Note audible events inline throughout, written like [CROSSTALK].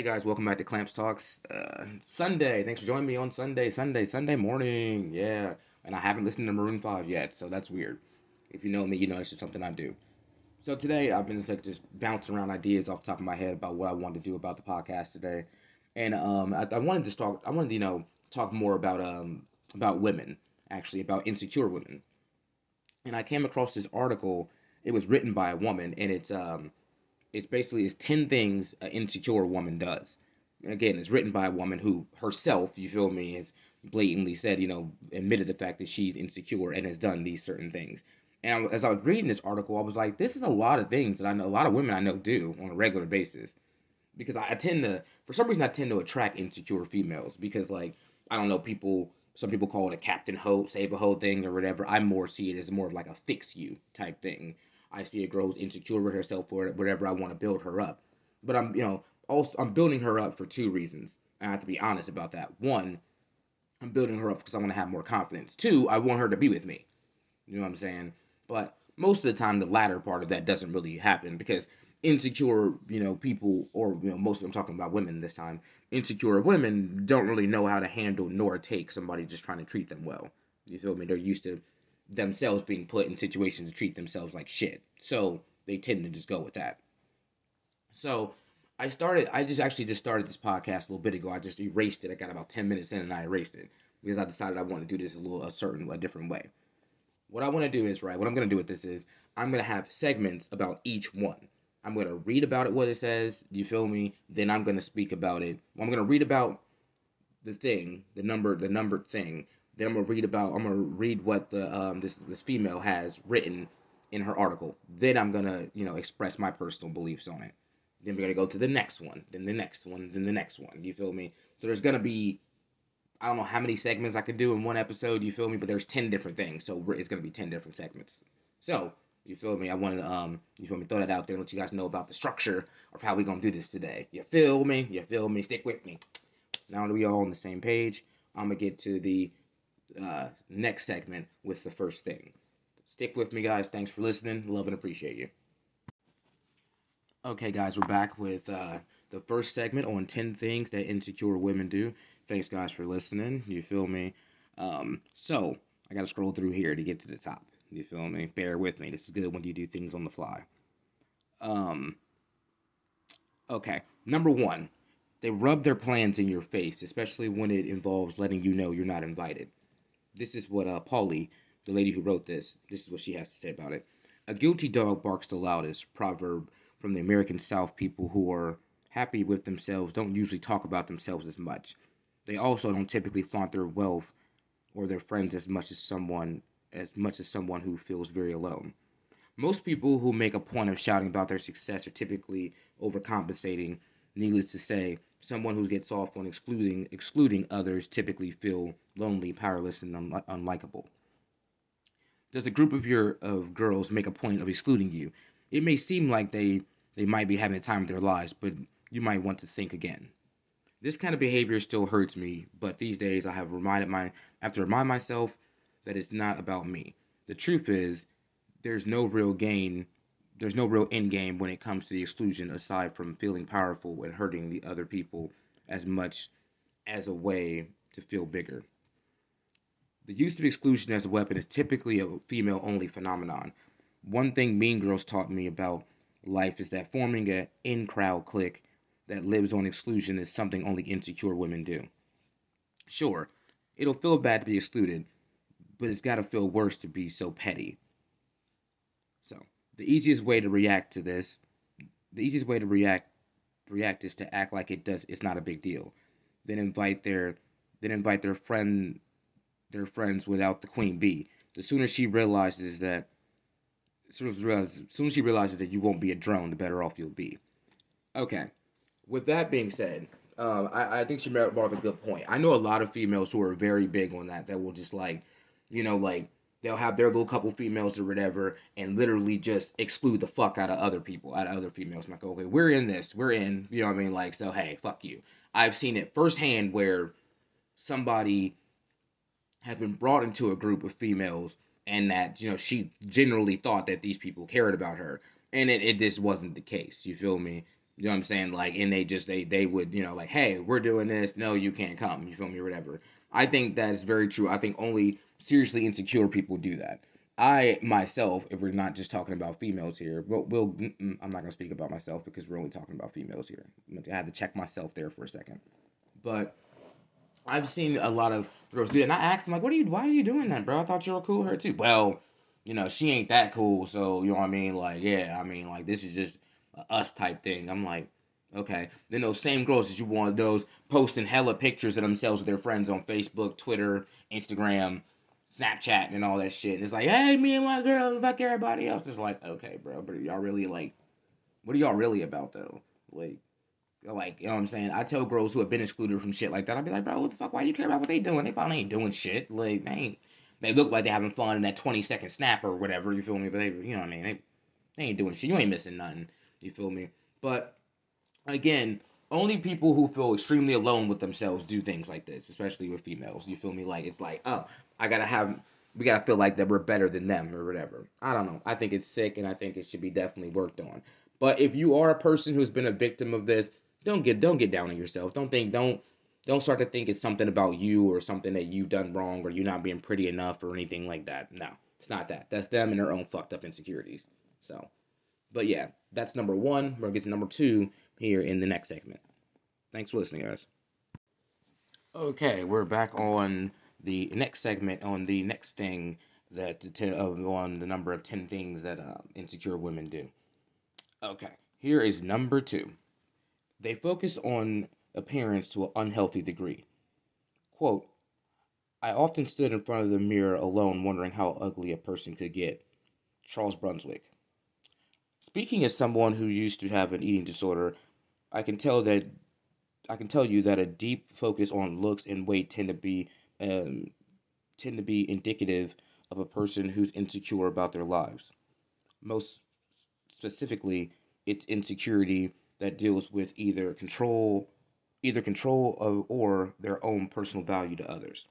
Hey guys, welcome back to Clamps Talks. Uh, Sunday, thanks for joining me on Sunday, Sunday, Sunday morning. Yeah, and I haven't listened to Maroon Five yet, so that's weird. If you know me, you know it's just something I do. So today I've been just like just bouncing around ideas off the top of my head about what I wanted to do about the podcast today, and um, I, I wanted to talk. I wanted to you know talk more about um about women actually about insecure women, and I came across this article. It was written by a woman, and it's um it's basically it's 10 things an insecure woman does. Again, it's written by a woman who herself, you feel me, has blatantly said, you know, admitted the fact that she's insecure and has done these certain things. And as I was reading this article, I was like, this is a lot of things that I know, a lot of women I know do on a regular basis. Because I tend to, for some reason, I tend to attract insecure females. Because, like, I don't know, people, some people call it a Captain Hope, save a whole thing or whatever. I more see it as more of like a fix you type thing I see a girl who's insecure with herself or whatever. I want to build her up. But I'm, you know, also I'm building her up for two reasons. I have to be honest about that. One, I'm building her up because I want to have more confidence. Two, I want her to be with me. You know what I'm saying? But most of the time, the latter part of that doesn't really happen because insecure, you know, people, or you know, most of them talking about women this time, insecure women don't really know how to handle nor take somebody just trying to treat them well. You feel me? They're used to themselves being put in situations to treat themselves like shit. So they tend to just go with that. So I started, I just actually just started this podcast a little bit ago. I just erased it. I got about 10 minutes in and I erased it because I decided I want to do this a little, a certain, a different way. What I want to do is, right, what I'm going to do with this is I'm going to have segments about each one. I'm going to read about it, what it says. Do you feel me? Then I'm going to speak about it. I'm going to read about the thing, the number, the numbered thing. Then I'm gonna read about. I'm gonna read what the um, this this female has written in her article. Then I'm gonna you know express my personal beliefs on it. Then we're gonna go to the next one. Then the next one. Then the next one. You feel me? So there's gonna be I don't know how many segments I could do in one episode. You feel me? But there's ten different things, so it's gonna be ten different segments. So you feel me? I wanted to um you feel me throw that out there and let you guys know about the structure of how we gonna do this today. You feel me? You feel me? Stick with me. Now that we all on the same page, I'm gonna get to the uh, next segment with the first thing. Stick with me, guys. Thanks for listening. Love and appreciate you. Okay, guys, we're back with uh, the first segment on 10 things that insecure women do. Thanks, guys, for listening. You feel me? Um, so, I got to scroll through here to get to the top. You feel me? Bear with me. This is good when you do things on the fly. Um, okay, number one, they rub their plans in your face, especially when it involves letting you know you're not invited. This is what uh, the lady who wrote this, this is what she has to say about it. A guilty dog barks the loudest. Proverb from the American South. People who are happy with themselves don't usually talk about themselves as much. They also don't typically flaunt their wealth or their friends as much as someone as much as someone who feels very alone. Most people who make a point of shouting about their success are typically overcompensating. Needless to say, someone who gets off on excluding excluding others typically feel lonely, powerless, and un- unlikable. Does a group of your of girls make a point of excluding you? It may seem like they they might be having the time of their lives, but you might want to think again. This kind of behavior still hurts me, but these days I have reminded my I have to remind myself that it's not about me. The truth is, there's no real gain there's no real end game when it comes to the exclusion aside from feeling powerful and hurting the other people as much as a way to feel bigger. The use of exclusion as a weapon is typically a female only phenomenon. One thing Mean Girls taught me about life is that forming an in crowd clique that lives on exclusion is something only insecure women do. Sure, it'll feel bad to be excluded, but it's gotta feel worse to be so petty. So, the easiest way to react to this, the easiest way to react react is to act like it does it's not a big deal. Then invite their then invite their friend their friends without the queen bee. The sooner she realizes that as soon as, as soon she realizes that you won't be a drone, the better off you'll be. Okay. With that being said, um, I, I think she brought up a good point. I know a lot of females who are very big on that. That will just like, you know, like they'll have their little couple females or whatever and literally just exclude the fuck out of other people, out of other females. I'm like, okay, we're in this, we're in, you know what I mean? Like, so hey, fuck you. I've seen it firsthand where somebody had been brought into a group of females and that, you know, she generally thought that these people cared about her. And it, it just wasn't the case. You feel me? You know what I'm saying? Like, and they just they they would you know like, hey, we're doing this. No, you can't come. You feel me or whatever. I think that is very true. I think only seriously insecure people do that. I myself, if we're not just talking about females here, but we'll, I'm not gonna speak about myself because we're only talking about females here. I had to check myself there for a second. But I've seen a lot of girls do it, and I asked them like, "What are you? Why are you doing that, bro? I thought you were cool with her too." Well, you know, she ain't that cool, so you know what I mean. Like, yeah, I mean, like this is just us type thing. I'm like, okay. Then those same girls that you want those posting hella pictures of themselves with their friends on Facebook, Twitter, Instagram, Snapchat, and all that shit. And it's like, hey, me and my girl, fuck everybody else. It's like, okay, bro, but y'all really like, what are y'all really about though? Like, like, you know what I'm saying? I tell girls who have been excluded from shit like that, I'll be like, bro, what the fuck? Why you care about what they doing? They probably ain't doing shit. Like, they ain't. They look like they having fun in that 20 second snap or whatever. You feel me? But they, you know what I mean? They, they ain't doing shit. You ain't missing nothing. You feel me? But again, only people who feel extremely alone with themselves do things like this, especially with females. You feel me? Like it's like, oh, I gotta have, we gotta feel like that we're better than them or whatever. I don't know. I think it's sick, and I think it should be definitely worked on. But if you are a person who's been a victim of this, don't get don't get down on yourself. Don't think don't don't start to think it's something about you or something that you've done wrong or you're not being pretty enough or anything like that. No, it's not that. That's them and their own fucked up insecurities. So, but yeah, that's number one. We're gonna get to number two here in the next segment. Thanks for listening, guys. Okay, we're back on the next segment on the next thing that on the number of ten things that uh, insecure women do. Okay, here is number two. They focus on appearance to an unhealthy degree. Quote, I often stood in front of the mirror alone wondering how ugly a person could get. Charles Brunswick. Speaking as someone who used to have an eating disorder, I can tell that I can tell you that a deep focus on looks and weight tend to be um, tend to be indicative of a person who's insecure about their lives. Most specifically, it's insecurity that deals with either control, either control of or their own personal value to others.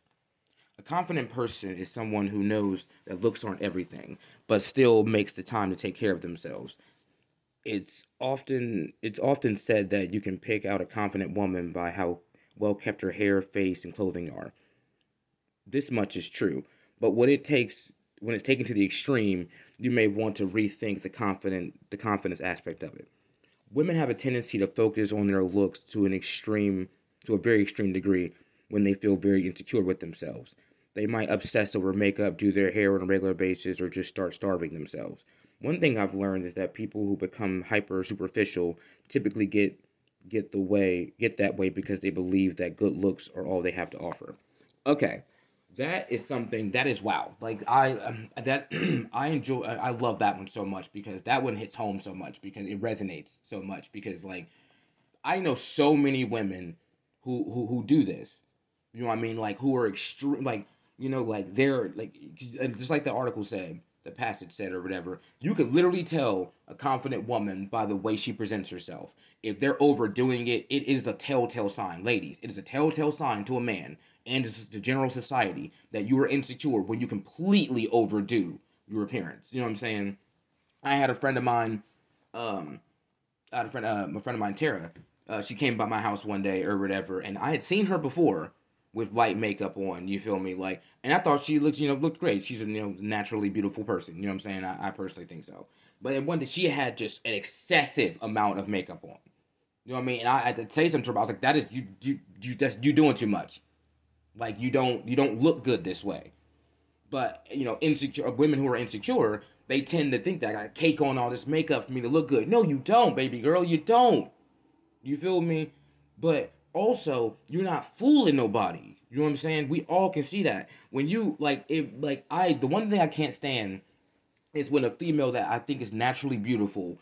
A confident person is someone who knows that looks aren't everything, but still makes the time to take care of themselves. It's often it's often said that you can pick out a confident woman by how well kept her hair, face, and clothing are. This much is true, but what it takes when it's taken to the extreme, you may want to rethink the confident the confidence aspect of it women have a tendency to focus on their looks to an extreme to a very extreme degree when they feel very insecure with themselves. They might obsess over makeup, do their hair on a regular basis, or just start starving themselves. One thing I've learned is that people who become hyper superficial typically get get the way get that way because they believe that good looks are all they have to offer. Okay, that is something that is wow. Like I um, that [CLEARS THROAT] I enjoy I love that one so much because that one hits home so much because it resonates so much because like I know so many women who who who do this. You know what I mean? Like who are extreme like you know like they're like just like the article said the passage said or whatever, you could literally tell a confident woman by the way she presents herself. If they're overdoing it, it is a telltale sign. Ladies, it is a telltale sign to a man and to general society that you are insecure when you completely overdo your appearance. You know what I'm saying? I had a friend of mine, um, I had a friend, uh, a friend of mine, Tara. Uh, she came by my house one day or whatever, and I had seen her before, with light makeup on. You feel me? Like, and I thought she looks, you know, looked great. She's a you know naturally beautiful person. You know what I'm saying? I, I personally think so. But one day she had just an excessive amount of makeup on. You know what I mean? And I, I had to say something to her. I was like, that is you, you, you, that's you doing too much. Like you don't, you don't look good this way. But you know, insecure women who are insecure, they tend to think that I got cake on all this makeup for me to look good. No, you don't, baby girl. You don't. You feel me? But also you're not fooling nobody. You know what I'm saying? We all can see that. When you like it like I the one thing I can't stand is when a female that I think is naturally beautiful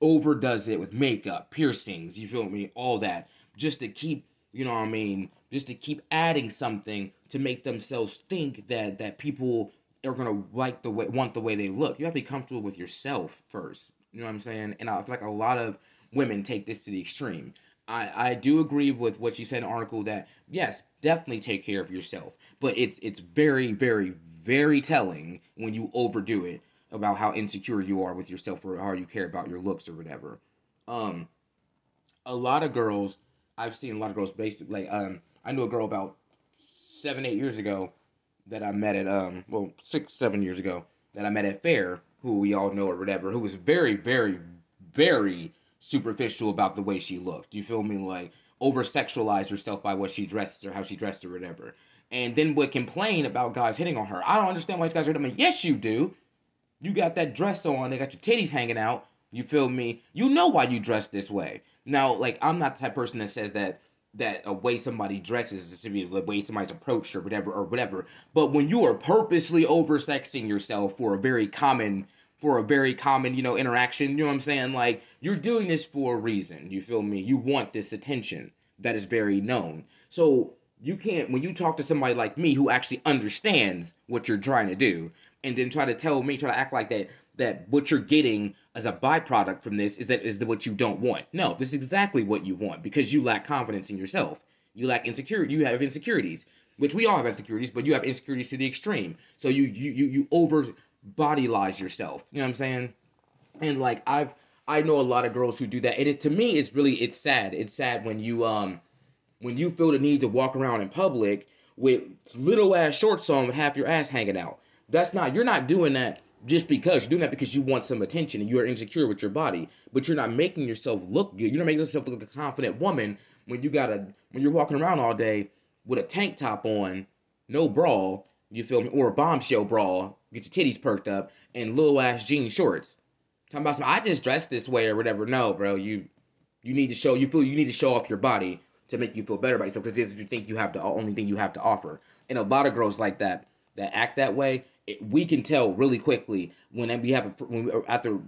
overdoes it with makeup, piercings, you feel me? All that. Just to keep, you know what I mean, just to keep adding something to make themselves think that that people are gonna like the way want the way they look. You have to be comfortable with yourself first. You know what I'm saying? And I feel like a lot of women take this to the extreme. I, I do agree with what she said in the article that yes, definitely take care of yourself. But it's it's very, very, very telling when you overdo it about how insecure you are with yourself or how you care about your looks or whatever. Um a lot of girls, I've seen a lot of girls basically. Um, I knew a girl about seven, eight years ago that I met at um, well, six, seven years ago that I met at fair, who we all know or whatever, who was very, very, very superficial about the way she looked. You feel me? Like over sexualize herself by what she dresses or how she dressed or whatever. And then would complain about guys hitting on her. I don't understand why these guys are hitting on me. Yes, you do. You got that dress on, they got your titties hanging out. You feel me? You know why you dress this way. Now, like, I'm not the type of person that says that that a way somebody dresses is to be the way somebody's approached or whatever or whatever. But when you are purposely oversexing yourself for a very common for a very common, you know, interaction, you know what I'm saying? Like you're doing this for a reason. You feel me? You want this attention that is very known. So you can't when you talk to somebody like me who actually understands what you're trying to do and then try to tell me try to act like that that what you're getting as a byproduct from this is that is what you don't want no this is exactly what you want because you lack confidence in yourself you lack insecurity you have insecurities which we all have insecurities but you have insecurities to the extreme so you you you, you over bodylize yourself. You know what i'm saying? And like i've i know a lot of girls who do that. And it to me it's really it's sad. It's sad when you um when you feel the need to walk around in public with little ass shorts on with half your ass hanging out. That's not you're not doing that just because. You're doing that because you want some attention and you are insecure with your body, but you're not making yourself look good. You're not making yourself look like a confident woman when you got a when you're walking around all day with a tank top on, no bra, you feel me, or a bombshell bra, get your titties perked up, and little ass jean shorts. Talking about some, I just dressed this way or whatever. No, bro, you you need to show you feel you need to show off your body to make you feel better about yourself because this is you think you have the only thing you have to offer. And a lot of girls like that that act that way, it, we can tell really quickly when we have a, when we, after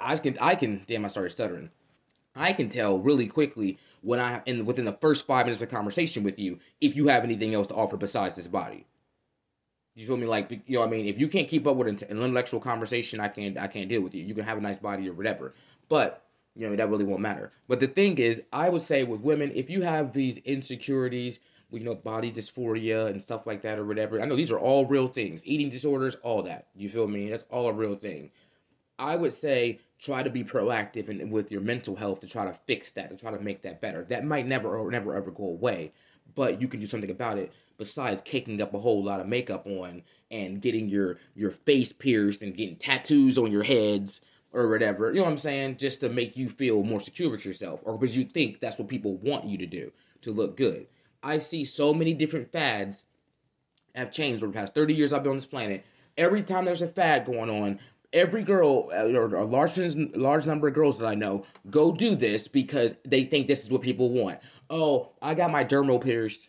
I can I can damn I started stuttering. I can tell really quickly when I in within the first five minutes of conversation with you if you have anything else to offer besides this body. You feel me? Like you know, I mean, if you can't keep up with an intellectual conversation, I can't I can't deal with you. You can have a nice body or whatever, but you know, that really won't matter. But the thing is, I would say with women, if you have these insecurities, you know, body dysphoria and stuff like that or whatever, I know these are all real things. Eating disorders, all that. You feel me? That's all a real thing. I would say try to be proactive and with your mental health to try to fix that, to try to make that better. That might never or never ever go away, but you can do something about it besides caking up a whole lot of makeup on and getting your your face pierced and getting tattoos on your heads or whatever. You know what I'm saying? Just to make you feel more secure with yourself, or because you think that's what people want you to do to look good. I see so many different fads have changed over the past 30 years I've been on this planet. Every time there's a fad going on, every girl uh, or a large large number of girls that I know go do this because they think this is what people want. Oh, I got my dermal pierced.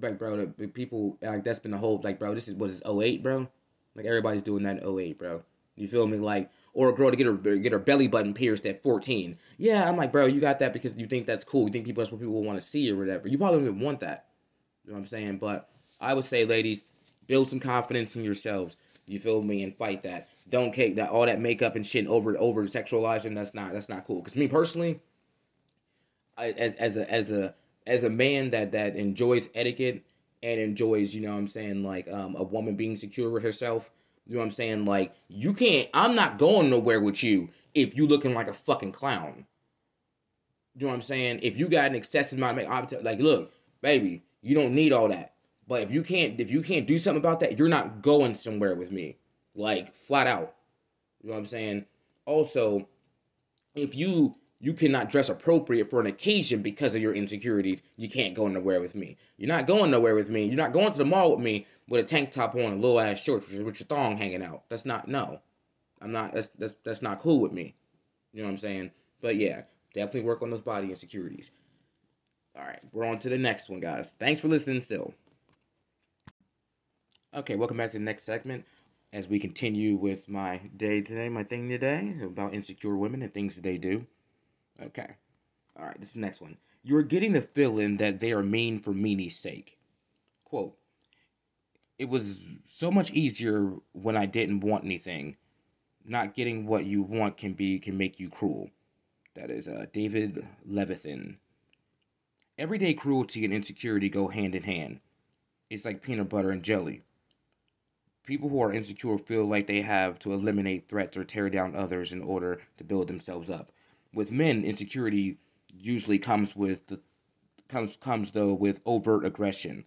Like, bro, the people like that's been the whole like, bro, this is what is 08, bro. Like everybody's doing that in 08, bro. You feel me? Like, or a girl to get her get her belly button pierced at 14. Yeah, I'm like, bro, you got that because you think that's cool. You think people that's what people want to see or whatever. You probably don't even want that. You know what I'm saying? But I would say, ladies, build some confidence in yourselves. You feel me? And fight that. Don't cake that all that makeup and shit over over sexualizing. That's not that's not cool. Because me personally, I, as as a as a as a man that that enjoys etiquette and enjoys, you know what I'm saying, like um, a woman being secure with herself you know what I'm saying? Like, you can't, I'm not going nowhere with you if you looking like a fucking clown. You know what I'm saying? If you got an excessive amount of makeup, like, look, baby, you don't need all that. But if you can't, if you can't do something about that, you're not going somewhere with me. Like, flat out. You know what I'm saying? Also, if you you cannot dress appropriate for an occasion because of your insecurities. You can't go nowhere with me. You're not going nowhere with me. You're not going to the mall with me with a tank top on and little ass shorts with your thong hanging out. That's not no. I'm not. That's that's that's not cool with me. You know what I'm saying? But yeah, definitely work on those body insecurities. All right, we're on to the next one, guys. Thanks for listening. Still. Okay, welcome back to the next segment as we continue with my day today, my thing today about insecure women and things they do. Okay. All right, this is the next one. You're getting the feeling that they are mean for meanie's sake. Quote, it was so much easier when I didn't want anything. Not getting what you want can be can make you cruel. That is uh, David Levithan. Everyday cruelty and insecurity go hand in hand. It's like peanut butter and jelly. People who are insecure feel like they have to eliminate threats or tear down others in order to build themselves up with men, insecurity usually comes with the comes comes though with overt aggression.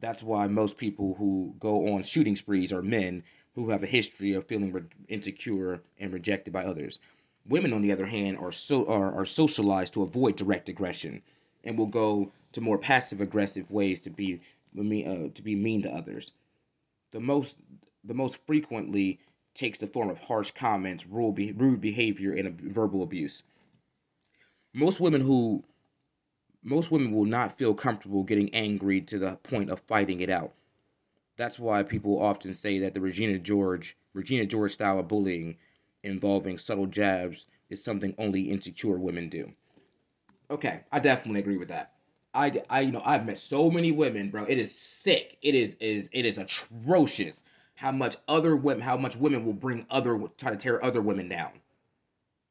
That's why most people who go on shooting sprees are men who have a history of feeling re- insecure and rejected by others. Women, on the other hand, are so are, are socialized to avoid direct aggression and will go to more passive aggressive ways to be uh, to be mean to others. The most the most frequently takes the form of harsh comments, rude behavior, and verbal abuse. Most women who most women will not feel comfortable getting angry to the point of fighting it out. That's why people often say that the Regina George Regina George style of bullying involving subtle jabs is something only insecure women do. Okay, I definitely agree with that. I, I you know I've met so many women, bro. It is sick. It is is it is atrocious how much other women how much women will bring other try to tear other women down.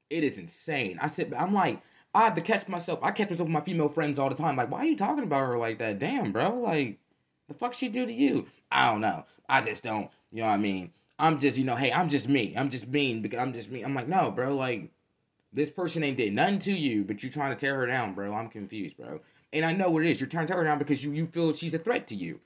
It is insane. I sit I'm like I have to catch myself. I catch myself with my female friends all the time. Like, why are you talking about her like that? Damn, bro. Like, the fuck she do to you? I don't know. I just don't. You know what I mean? I'm just, you know, hey, I'm just me. I'm just mean because I'm just me. I'm like, no, bro. Like, this person ain't did nothing to you, but you trying to tear her down, bro. I'm confused, bro. And I know what it is. You're tear her down because you, you feel she's a threat to you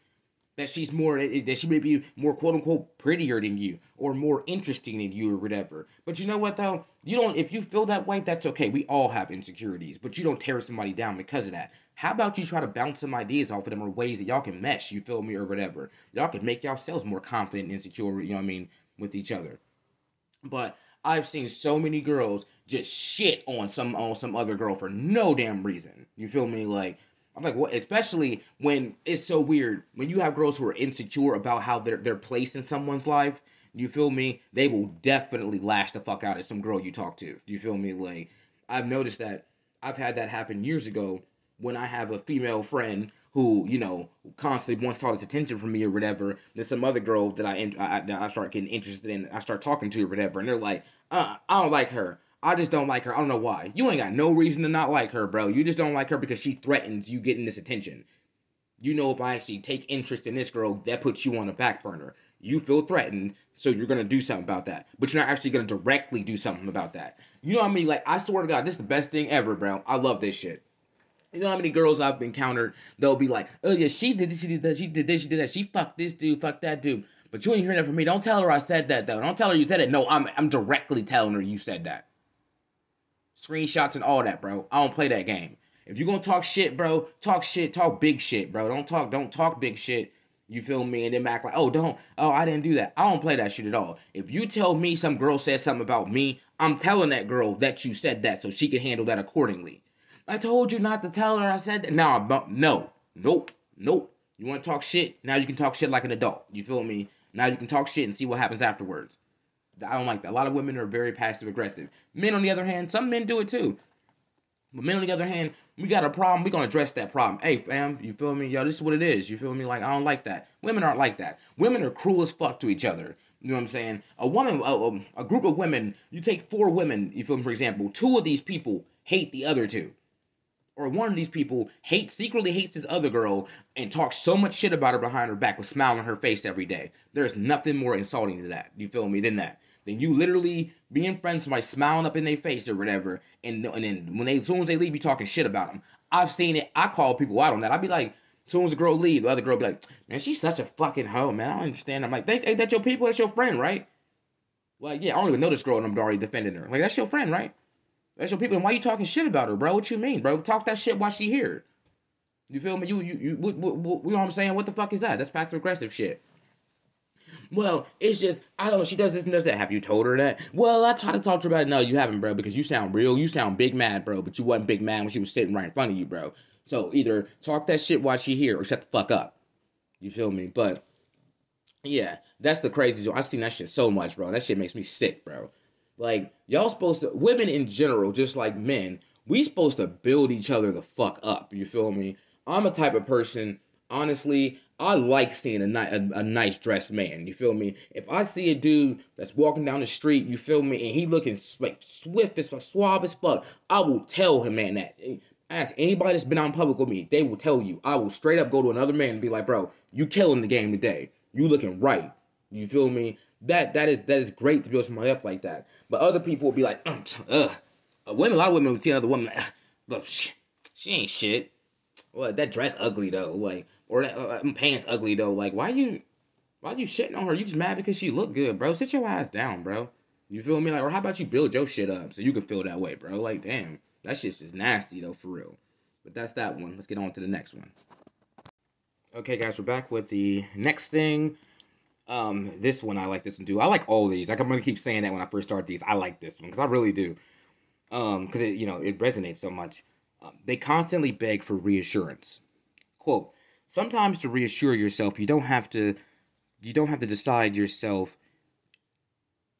that she's more eh, that she may be more quote unquote prettier than you or more interesting than you or whatever. But you know what though? You don't if you feel that way, that's okay. We all have insecurities, but you don't tear somebody down because of that. How about you try to bounce some ideas off of them or ways that y'all can mesh, you feel me, or whatever. Y'all can make yourselves more confident and insecure, you know what I mean, with each other. But I've seen so many girls just shit on some on some other girl for no damn reason. You feel me? Like I'm like, what? Especially when it's so weird when you have girls who are insecure about how they're their place in someone's life. You feel me? They will definitely lash the fuck out at some girl you talk to. Do you feel me? Like I've noticed that. I've had that happen years ago when I have a female friend who you know constantly wants all this attention from me or whatever. There's some other girl that I, I, I start getting interested in. I start talking to or whatever, and they're like, uh, I don't like her. I just don't like her. I don't know why. You ain't got no reason to not like her, bro. You just don't like her because she threatens you getting this attention. You know, if I actually take interest in this girl, that puts you on a back burner. You feel threatened, so you're gonna do something about that. But you're not actually gonna directly do something about that. You know what I mean? Like, I swear to God, this is the best thing ever, bro. I love this shit. You know how many girls I've encountered? They'll be like, "Oh yeah, she did this, she did that, she did this, she did that, she fucked this dude, fuck that dude." But you ain't hearing that from me. Don't tell her I said that though. Don't tell her you said it. No, I'm I'm directly telling her you said that screenshots and all that, bro. I don't play that game. If you're gonna talk shit, bro, talk shit, talk big shit, bro. Don't talk, don't talk big shit. You feel me? And then act like, oh, don't, oh, I didn't do that. I don't play that shit at all. If you tell me some girl said something about me, I'm telling that girl that you said that so she can handle that accordingly. I told you not to tell her I said that. No, no, nope, nope. You want to talk shit? Now you can talk shit like an adult. You feel me? Now you can talk shit and see what happens afterwards. I don't like that. A lot of women are very passive aggressive. Men, on the other hand, some men do it too. But men, on the other hand, we got a problem. We're gonna address that problem. Hey, fam, you feel me? Yo, this is what it is. You feel me? Like I don't like that. Women aren't like that. Women are cruel as fuck to each other. You know what I'm saying? A woman, a, a group of women. You take four women. You feel me? For example, two of these people hate the other two or one of these people hates secretly hates this other girl and talks so much shit about her behind her back with smile on her face every day. There's nothing more insulting to that. You feel me? Than that. Then you literally being friends by smiling up in their face or whatever, and and then when they as soon as they leave, you talking shit about them. I've seen it. I call people out on that. I'd be like, as soon as the girl leave, the other girl be like, man, she's such a fucking hoe, man. I don't understand. I'm like, they, that's your people, that's your friend, right? Like, yeah, I don't even know this girl, and I'm already defending her. Like, that's your friend, right? That's people. And why you talking shit about her, bro? What you mean, bro? Talk that shit while she here. You feel me? You you you. What, what, what, you know what I'm saying? What the fuck is that? That's passive aggressive shit. Well, it's just I don't know. She does this and does that. Have you told her that? Well, I tried to talk to her about it. No, you haven't, bro, because you sound real. You sound big mad, bro. But you wasn't big mad when she was sitting right in front of you, bro. So either talk that shit while she here, or shut the fuck up. You feel me? But yeah, that's the crazy. I've seen that shit so much, bro. That shit makes me sick, bro. Like y'all supposed to, women in general, just like men, we supposed to build each other the fuck up. You feel me? I'm a type of person. Honestly, I like seeing a, ni- a, a, nice dressed man. You feel me? If I see a dude that's walking down the street, you feel me, and he looking like swift as fuck, suave as fuck, I will tell him, man, that. Eh, ask anybody that's been out in public with me, they will tell you. I will straight up go to another man and be like, bro, you killing the game today. You looking right. You feel me? That that is that is great to build somebody up like that. But other people will be like, ugh. A women, a lot of women will see another woman, but she, she ain't shit. Well, that dress ugly though, like or that uh, pants ugly though. Like why you why you shitting on her? You just mad because she look good, bro. Sit your ass down, bro. You feel me? Like, or how about you build your shit up so you can feel that way, bro? Like, damn, that shit's just nasty though, for real. But that's that one. Let's get on to the next one. Okay, guys, we're back with the next thing. Um, this one I like this one too. I like all these. Like I'm gonna keep saying that when I first start these. I like this one because I really do. Um, because it you know it resonates so much. Um, they constantly beg for reassurance. Quote: Sometimes to reassure yourself, you don't have to. You don't have to decide yourself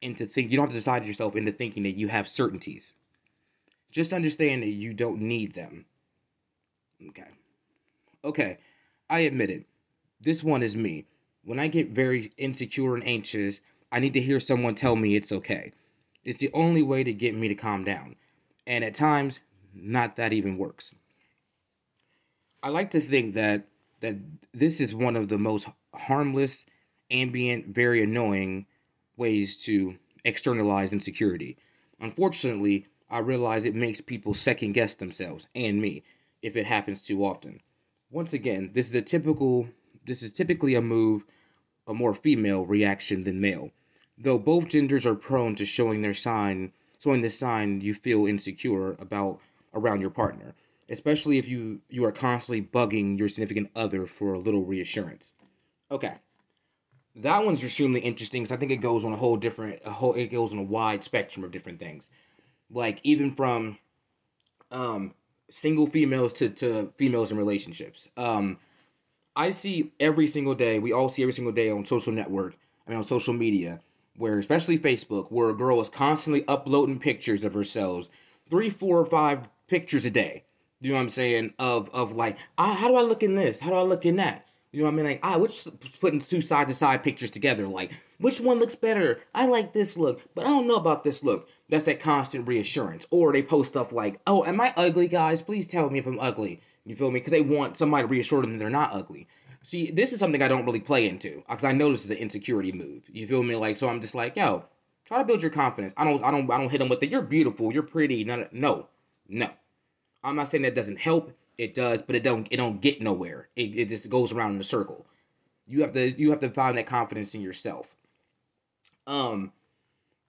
into think. You don't have to decide yourself into thinking that you have certainties. Just understand that you don't need them. Okay. Okay. I admit it. This one is me. When I get very insecure and anxious, I need to hear someone tell me it's okay. It's the only way to get me to calm down. And at times, not that even works. I like to think that that this is one of the most harmless, ambient, very annoying ways to externalize insecurity. Unfortunately, I realize it makes people second guess themselves and me if it happens too often. Once again, this is a typical this is typically a move a more female reaction than male. Though both genders are prone to showing their sign showing the sign you feel insecure about around your partner, especially if you you are constantly bugging your significant other for a little reassurance. Okay. That one's extremely interesting because I think it goes on a whole different a whole it goes on a wide spectrum of different things. Like even from um single females to, to females in relationships. Um, I see every single day, we all see every single day on social network, I mean on social media, where especially Facebook, where a girl is constantly uploading pictures of herself, three, four, or five pictures a day. You know what I'm saying? Of of like, ah, how do I look in this? How do I look in that? You know what I mean? Like, ah, which putting two side to side pictures together, like, which one looks better? I like this look, but I don't know about this look. That's that constant reassurance. Or they post stuff like, oh, am I ugly, guys? Please tell me if I'm ugly. You feel me? Because they want somebody to reassure them that they're not ugly. See, this is something I don't really play into because I know this is an insecurity move. You feel me? Like, so I'm just like, yo, try to build your confidence. I don't, I don't, I don't hit them with it. You're beautiful. You're pretty. No, no, no. I'm not saying that doesn't help. It does, but it don't it don't get nowhere. It, it just goes around in a circle. You have to you have to find that confidence in yourself. Um,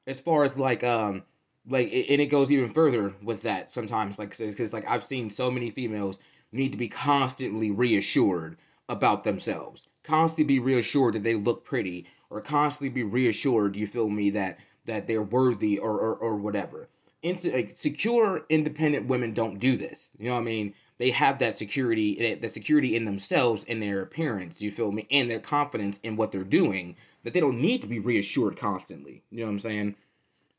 as far as like um like and it goes even further with that sometimes like because like I've seen so many females need to be constantly reassured about themselves, constantly be reassured that they look pretty, or constantly be reassured you feel me that that they're worthy or or, or whatever. Into, like, secure, independent women don't do this. You know what I mean? they have that security, that security in themselves and their appearance, you feel me, and their confidence in what they're doing, that they don't need to be reassured constantly. You know what I'm saying?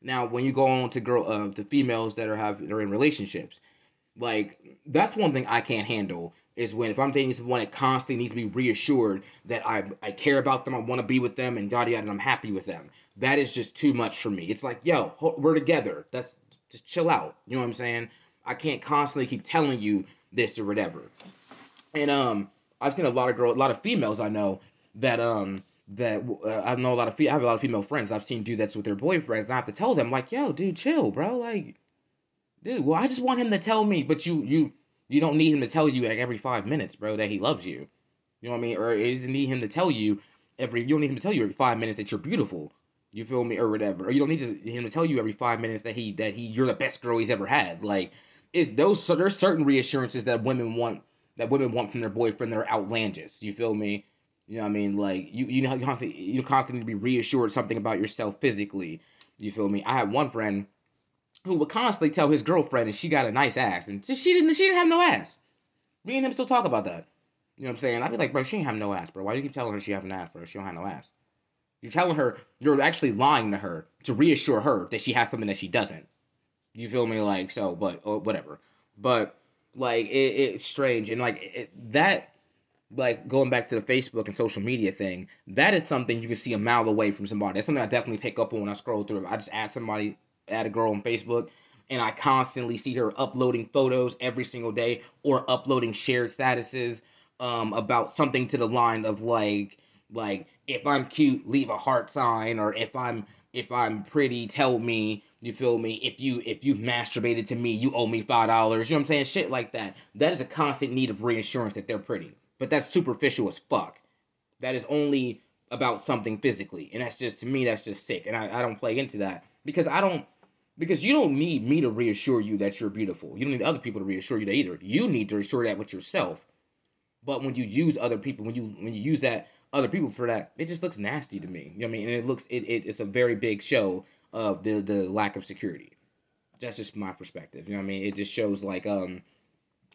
Now, when you go on to girl, uh, to females that are have that are in relationships, like that's one thing I can't handle is when if I'm dating someone that constantly needs to be reassured that I I care about them, I want to be with them, and yada yada, and I'm happy with them. That is just too much for me. It's like, yo, we're together. That's just chill out. You know what I'm saying? I can't constantly keep telling you this or whatever. And um, I've seen a lot of girls, a lot of females I know that um that uh, I know a lot of fe- I have a lot of female friends I've seen do that with their boyfriends. And I have to tell them like, yo, dude, chill, bro. Like, dude, well, I just want him to tell me, but you you you don't need him to tell you like every five minutes, bro, that he loves you. You know what I mean? Or it doesn't need him to tell you every. You don't need him to tell you every five minutes that you're beautiful. You feel me, or whatever. Or you don't need to, him to tell you every five minutes that he that he you're the best girl he's ever had. Like is those so there's certain reassurances that women want that women want from their boyfriend that are outlandish. You feel me? You know what I mean? Like you you know you have to you constantly need to be reassured something about yourself physically. You feel me? I had one friend who would constantly tell his girlfriend that she got a nice ass and she didn't she didn't have no ass. Me and him still talk about that. You know what I'm saying? I'd be like, bro, she ain't have no ass, bro. Why do you keep telling her she have an ass, bro? She don't have no ass. You're telling her you're actually lying to her to reassure her that she has something that she doesn't. You feel me? Like so, but or whatever. But like it, it's strange and like it, that. Like going back to the Facebook and social media thing, that is something you can see a mile away from somebody. That's something I definitely pick up on when I scroll through. I just ask somebody, add a girl on Facebook, and I constantly see her uploading photos every single day or uploading shared statuses um, about something to the line of like like if I'm cute, leave a heart sign, or if I'm if I'm pretty, tell me. You feel me? If you if you've masturbated to me, you owe me five dollars. You know what I'm saying? Shit like that. That is a constant need of reassurance that they're pretty. But that's superficial as fuck. That is only about something physically, and that's just to me that's just sick. And I, I don't play into that because I don't because you don't need me to reassure you that you're beautiful. You don't need other people to reassure you that either. You need to reassure that with yourself. But when you use other people, when you when you use that other people for that, it just looks nasty to me. You know what I mean? And it looks it, it it's a very big show of the the lack of security. That's just my perspective. You know what I mean? It just shows like um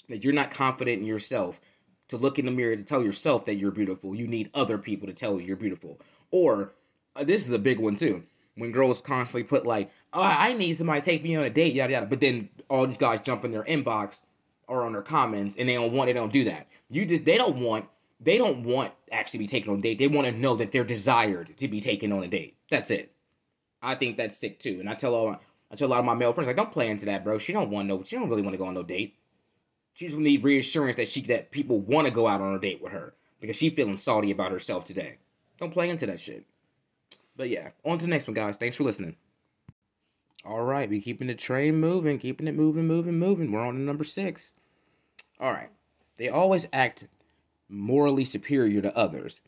that you're not confident in yourself to look in the mirror to tell yourself that you're beautiful. You need other people to tell you you're beautiful. Or uh, this is a big one too. When girls constantly put like, "Oh, I need somebody to take me on a date," yada yada, but then all these guys jump in their inbox or on their comments and they don't want they don't do that. You just they don't want they don't want actually be taken on a date. They want to know that they're desired to be taken on a date. That's it. I think that's sick too. And I tell all my, I tell a lot of my male friends like, don't play into that, bro. She don't want no. She don't really want to go on no date. She just need reassurance that she that people want to go out on a date with her because she feeling salty about herself today. Don't play into that shit. But yeah, on to the next one, guys. Thanks for listening. All right, we keeping the train moving, keeping it moving, moving, moving. We're on to number six. All right, they always act morally superior to others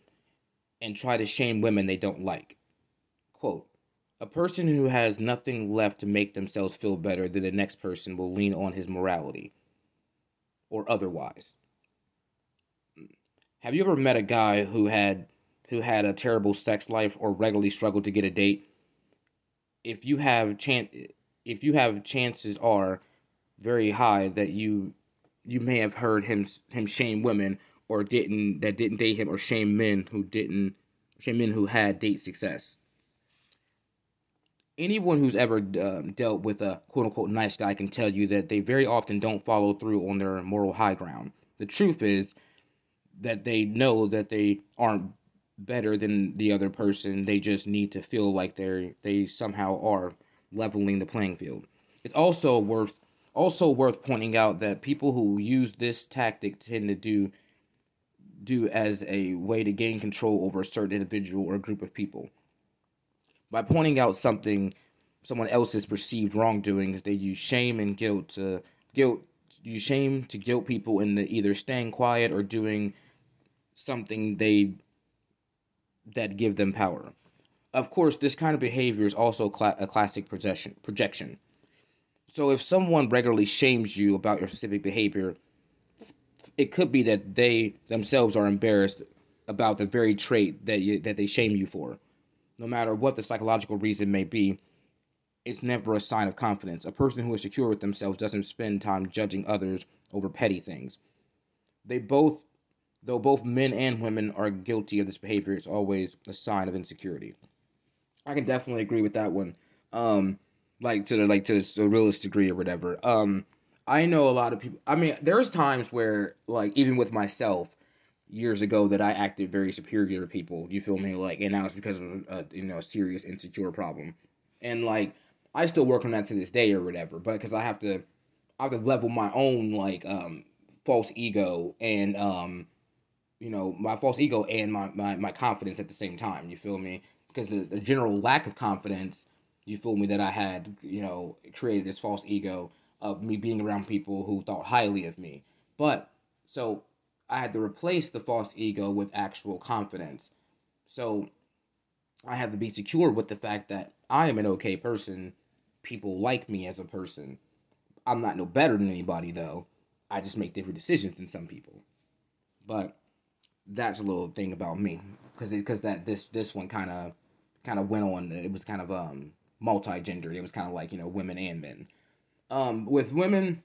and try to shame women they don't like. Quote, a person who has nothing left to make themselves feel better than the next person will lean on his morality or otherwise. Hmm. Have you ever met a guy who had who had a terrible sex life or regularly struggled to get a date? If you have chance if you have chances are very high that you you may have heard him him shame women or didn't that didn't date him or shame men who didn't shame men who had date success. Anyone who's ever um, dealt with a quote unquote nice guy can tell you that they very often don't follow through on their moral high ground. The truth is that they know that they aren't better than the other person. They just need to feel like they're they somehow are leveling the playing field. It's also worth also worth pointing out that people who use this tactic tend to do do as a way to gain control over a certain individual or group of people. By pointing out something, someone else's perceived wrongdoings, they use shame and guilt to guilt use shame to guilt people into either staying quiet or doing something they that give them power. Of course, this kind of behavior is also a classic projection. Projection. So if someone regularly shames you about your specific behavior, it could be that they themselves are embarrassed about the very trait that you, that they shame you for. No matter what the psychological reason may be, it's never a sign of confidence. A person who is secure with themselves doesn't spend time judging others over petty things. They both, though both men and women are guilty of this behavior, it's always a sign of insecurity. I can definitely agree with that one. Um, like to the like to the realist degree or whatever. Um, I know a lot of people. I mean, there's times where, like, even with myself, years ago, that I acted very superior to people. You feel me? Like, and now it's because of a you know a serious insecure problem, and like I still work on that to this day or whatever. But because I have to, I have to level my own like um false ego and um you know my false ego and my my, my confidence at the same time. You feel me? Because the, the general lack of confidence, you feel me, that I had, you know, created this false ego of me being around people who thought highly of me. But so I had to replace the false ego with actual confidence. So I had to be secure with the fact that I am an okay person. People like me as a person. I'm not no better than anybody though. I just make different decisions than some people. But that's a little thing about me because because that this this one kind of kind of went on. It was kind of um multi-gendered. It was kind of like you know women and men. Um, with women,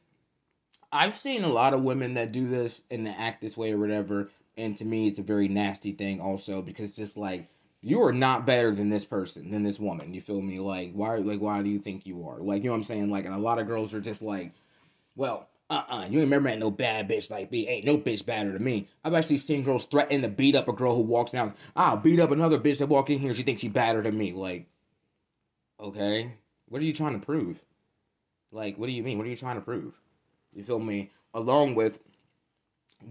I've seen a lot of women that do this and act this way or whatever, and to me, it's a very nasty thing also because it's just like you are not better than this person, than this woman. You feel me? Like why? Like why do you think you are? Like you know what I'm saying? Like and a lot of girls are just like, well, uh-uh, you ain't remember that no bad bitch like me. Ain't no bitch better than me. I've actually seen girls threaten to beat up a girl who walks down. I'll beat up another bitch that walk in here. She thinks she better than me. Like, okay, what are you trying to prove? Like, what do you mean? What are you trying to prove? You feel me? Along with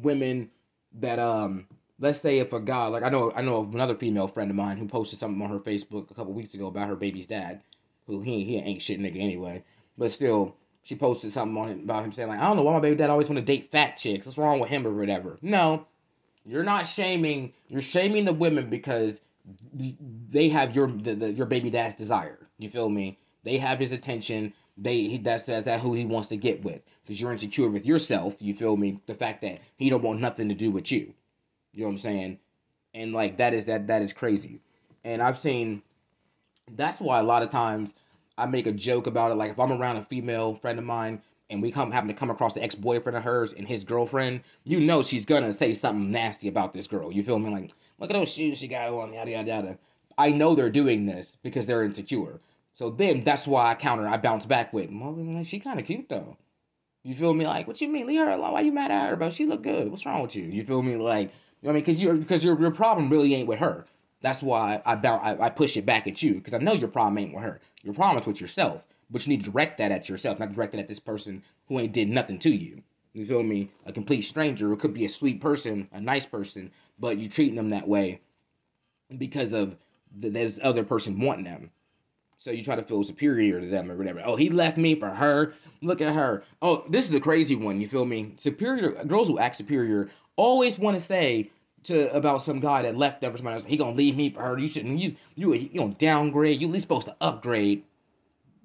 women that um let's say if a guy like I know I know another female friend of mine who posted something on her Facebook a couple weeks ago about her baby's dad, who he he ain't shit nigga anyway, but still she posted something on him about him saying like I don't know why my baby dad always want to date fat chicks. What's wrong with him or whatever? No, you're not shaming. You're shaming the women because they have your the, the, your baby dad's desire. You feel me? They have his attention. They that's that's that who he wants to get with because you're insecure with yourself. You feel me? The fact that he don't want nothing to do with you. You know what I'm saying? And like that is that that is crazy. And I've seen that's why a lot of times I make a joke about it. Like if I'm around a female friend of mine and we come happen to come across the ex boyfriend of hers and his girlfriend, you know she's gonna say something nasty about this girl. You feel me? Like, look at those shoes she got on, yada yada yada. I know they're doing this because they're insecure. So then that's why I counter, I bounce back with, well, she kind of cute though. You feel me? Like, what you mean? Leave her alone. Why you mad at her, bro? She look good. What's wrong with you? You feel me? Like, you know what I mean? Because your because your your problem really ain't with her. That's why I I, push it back at you because I know your problem ain't with her. Your problem is with yourself. But you need to direct that at yourself, not direct it at this person who ain't did nothing to you. You feel me? A complete stranger. It could be a sweet person, a nice person, but you treating them that way because of the, this other person wanting them. So you try to feel superior to them or whatever. Oh, he left me for her. Look at her. Oh, this is a crazy one. You feel me? Superior girls who act superior always want to say to about some guy that left for somebody else. He gonna leave me for her. You shouldn't. You you you know downgrade. You at least supposed to upgrade.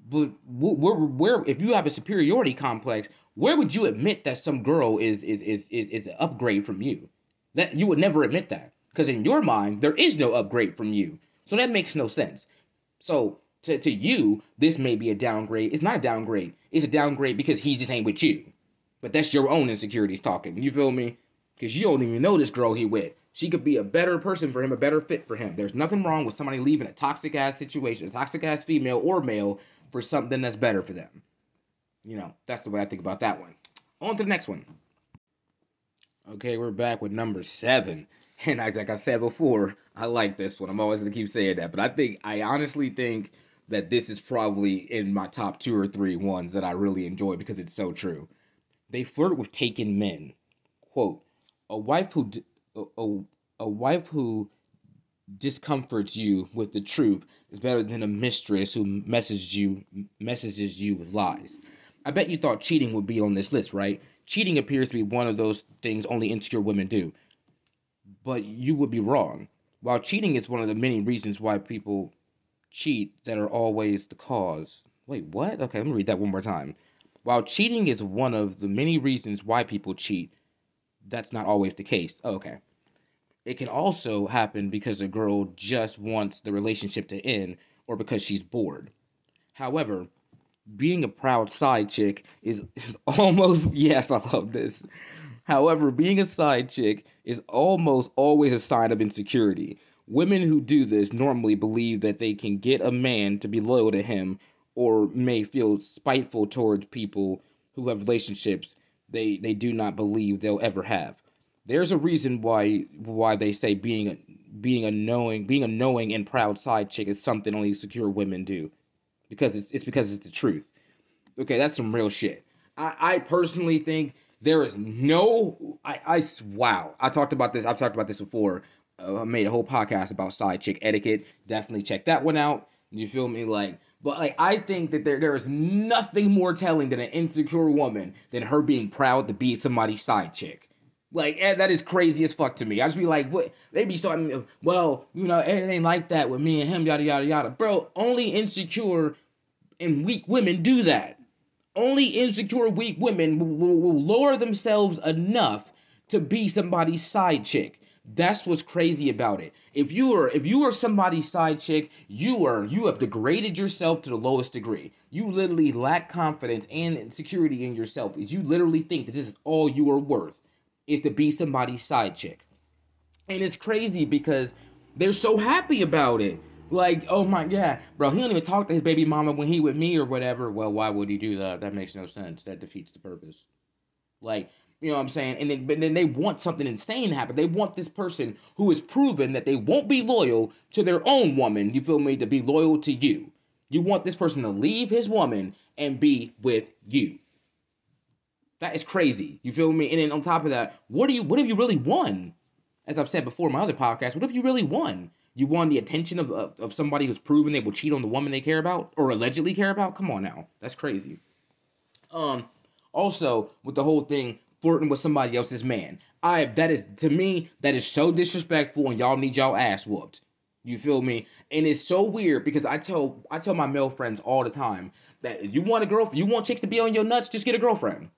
But where, where if you have a superiority complex, where would you admit that some girl is is is is, is an upgrade from you? That you would never admit that because in your mind there is no upgrade from you. So that makes no sense. So to, to you, this may be a downgrade. It's not a downgrade. It's a downgrade because he just ain't with you. But that's your own insecurities talking. You feel me? Because you don't even know this girl he with. She could be a better person for him, a better fit for him. There's nothing wrong with somebody leaving a toxic ass situation, a toxic ass female or male, for something that's better for them. You know, that's the way I think about that one. On to the next one. Okay, we're back with number seven. [LAUGHS] And like I said before, I like this one. I'm always gonna keep saying that. But I think I honestly think that this is probably in my top two or three ones that I really enjoy because it's so true. They flirt with taken men. Quote, a wife who a, a, wife who discomforts you with the truth is better than a mistress who messages you messages you with lies. I bet you thought cheating would be on this list, right? Cheating appears to be one of those things only insecure women do. But you would be wrong. While cheating is one of the many reasons why people cheat that are always the cause. Wait, what? Okay, let me read that one more time. While cheating is one of the many reasons why people cheat, that's not always the case. Oh, okay. It can also happen because a girl just wants the relationship to end or because she's bored. However, being a proud side chick is, is [LAUGHS] almost yes, I love this. However, being a side chick is almost always a sign of insecurity. Women who do this normally believe that they can get a man to be loyal to him or may feel spiteful towards people who have relationships they, they do not believe they'll ever have. There's a reason why why they say being a, being a knowing being a knowing and proud side chick is something only secure women do. Because it's it's because it's the truth. Okay, that's some real shit. I, I personally think there is no I, I wow. I talked about this, I've talked about this before uh, made a whole podcast about side chick etiquette. Definitely check that one out. You feel me? Like, but like I think that there there is nothing more telling than an insecure woman than her being proud to be somebody's side chick. Like eh, that is crazy as fuck to me. I just be like, what? They be so well, you know, everything like that with me and him, yada yada yada. Bro, only insecure and weak women do that. Only insecure weak women will, will lower themselves enough to be somebody's side chick. That's what's crazy about it. If you are if you are somebody's side chick, you are you have degraded yourself to the lowest degree. You literally lack confidence and security in yourself. Is you literally think that this is all you are worth is to be somebody's side chick. And it's crazy because they're so happy about it. Like, oh my god, bro, he don't even talk to his baby mama when he with me or whatever. Well, why would he do that? That makes no sense. That defeats the purpose. Like, you know what I'm saying? And then, but then they want something insane to happen. They want this person who has proven that they won't be loyal to their own woman, you feel me, to be loyal to you. You want this person to leave his woman and be with you. That is crazy. You feel me? And then on top of that, what do you what have you really won? as I've said before in my other podcast, what have you really won? You won the attention of, of, of somebody who's proven they will cheat on the woman they care about or allegedly care about? Come on now. That's crazy. Um, also, with the whole thing, flirting with somebody else's man. I that is to me that is so disrespectful and y'all need y'all ass whooped. You feel me? And it's so weird because I tell I tell my male friends all the time that if you want a girlfriend, you want chicks to be on your nuts, just get a girlfriend.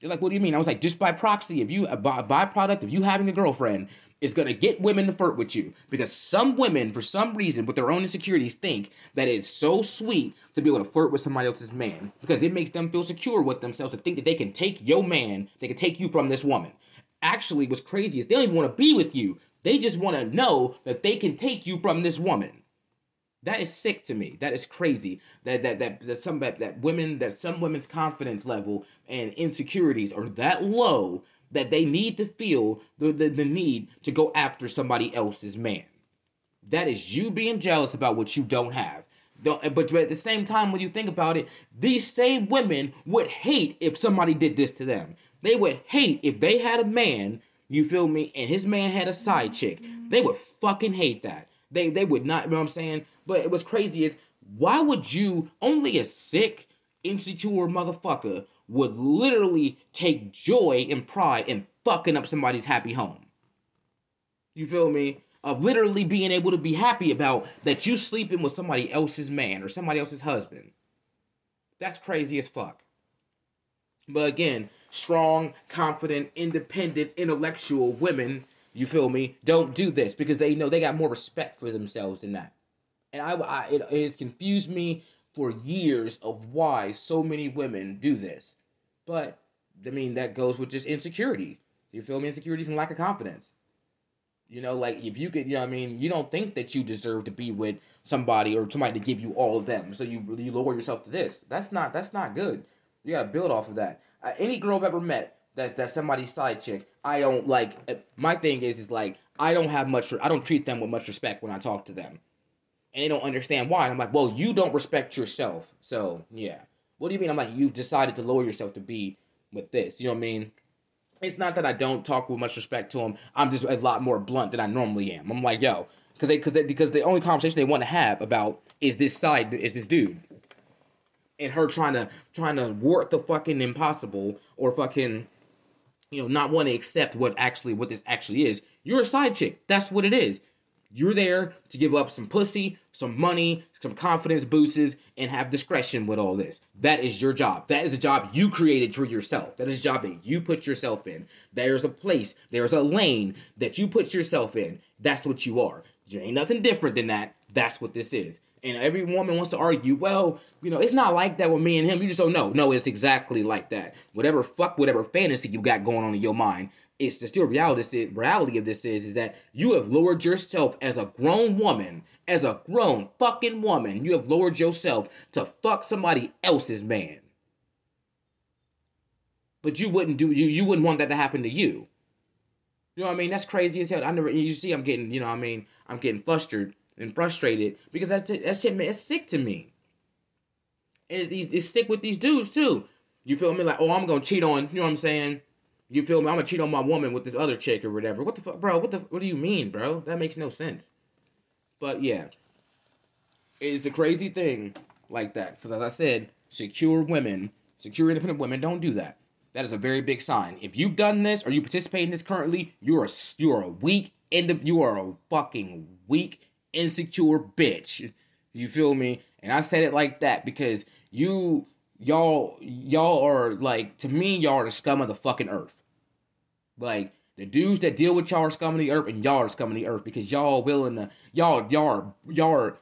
They're like, what do you mean? I was like, just by proxy, if you a byproduct of you having a girlfriend is gonna get women to flirt with you because some women, for some reason, with their own insecurities, think that it's so sweet to be able to flirt with somebody else's man because it makes them feel secure with themselves to think that they can take your man, they can take you from this woman. Actually, what's crazy is they don't even want to be with you. They just want to know that they can take you from this woman. That is sick to me. That is crazy. That that that, that some that, that women that some women's confidence level and insecurities are that low that they need to feel the, the, the need to go after somebody else's man. That is you being jealous about what you don't have. Don't, but at the same time, when you think about it, these same women would hate if somebody did this to them. They would hate if they had a man, you feel me, and his man had a side chick. They would fucking hate that. They they would not, you know what I'm saying? But what's crazy is, why would you, only a sick, insecure motherfucker, would literally take joy and pride in fucking up somebody's happy home? You feel me? Of literally being able to be happy about that you sleeping with somebody else's man or somebody else's husband. That's crazy as fuck. But again, strong, confident, independent, intellectual women, you feel me, don't do this because they know they got more respect for themselves than that. And I, I it, it has confused me for years of why so many women do this. But I mean that goes with just insecurity. You feel me? Insecurities and lack of confidence. You know, like if you could, you know, I mean, you don't think that you deserve to be with somebody or somebody to give you all of them, so you you lower yourself to this. That's not that's not good. You gotta build off of that. Uh, any girl I've ever met that's that's somebody's side chick, I don't like. Uh, my thing is is like I don't have much. I don't treat them with much respect when I talk to them, and they don't understand why. And I'm like, well, you don't respect yourself, so yeah. What do you mean? I'm like, you've decided to lower yourself to be with this. You know what I mean? It's not that I don't talk with much respect to them. I'm just a lot more blunt than I normally am. I'm like, yo, because they because they because the only conversation they want to have about is this side is this dude and her trying to trying to work the fucking impossible or fucking you know not want to accept what actually what this actually is. You're a side chick. That's what it is. You're there to give up some pussy, some money, some confidence boosts, and have discretion with all this. That is your job. That is a job you created for yourself. That is a job that you put yourself in. There's a place, there's a lane that you put yourself in. That's what you are. You ain't nothing different than that. That's what this is. And every woman wants to argue, well, you know, it's not like that with me and him. You just don't know. No, it's exactly like that. Whatever fuck, whatever fantasy you got going on in your mind, it's the still reality. Reality of this is, is that you have lowered yourself as a grown woman, as a grown fucking woman. You have lowered yourself to fuck somebody else's man. But you wouldn't do you you wouldn't want that to happen to you. You know what I mean? That's crazy as hell. I never you see I'm getting, you know I mean, I'm getting flustered and frustrated because that's that shit man, it's sick to me. And it's, it's sick with these dudes too. You feel me? Like, oh, I'm gonna cheat on. You know what I'm saying? You feel me? I'm gonna cheat on my woman with this other chick or whatever. What the fuck, bro? What the? What do you mean, bro? That makes no sense. But yeah, it's a crazy thing like that. Because as I said, secure women, secure independent women don't do that. That is a very big sign. If you've done this or you participate in this currently, you're a you're a weak end you are a fucking weak insecure bitch. You feel me? And I said it like that because you y'all y'all are like to me y'all are the scum of the fucking earth. Like the dudes that deal with y'all are scum of the earth and y'all are scum of the earth because y'all willing to y'all y'all y'all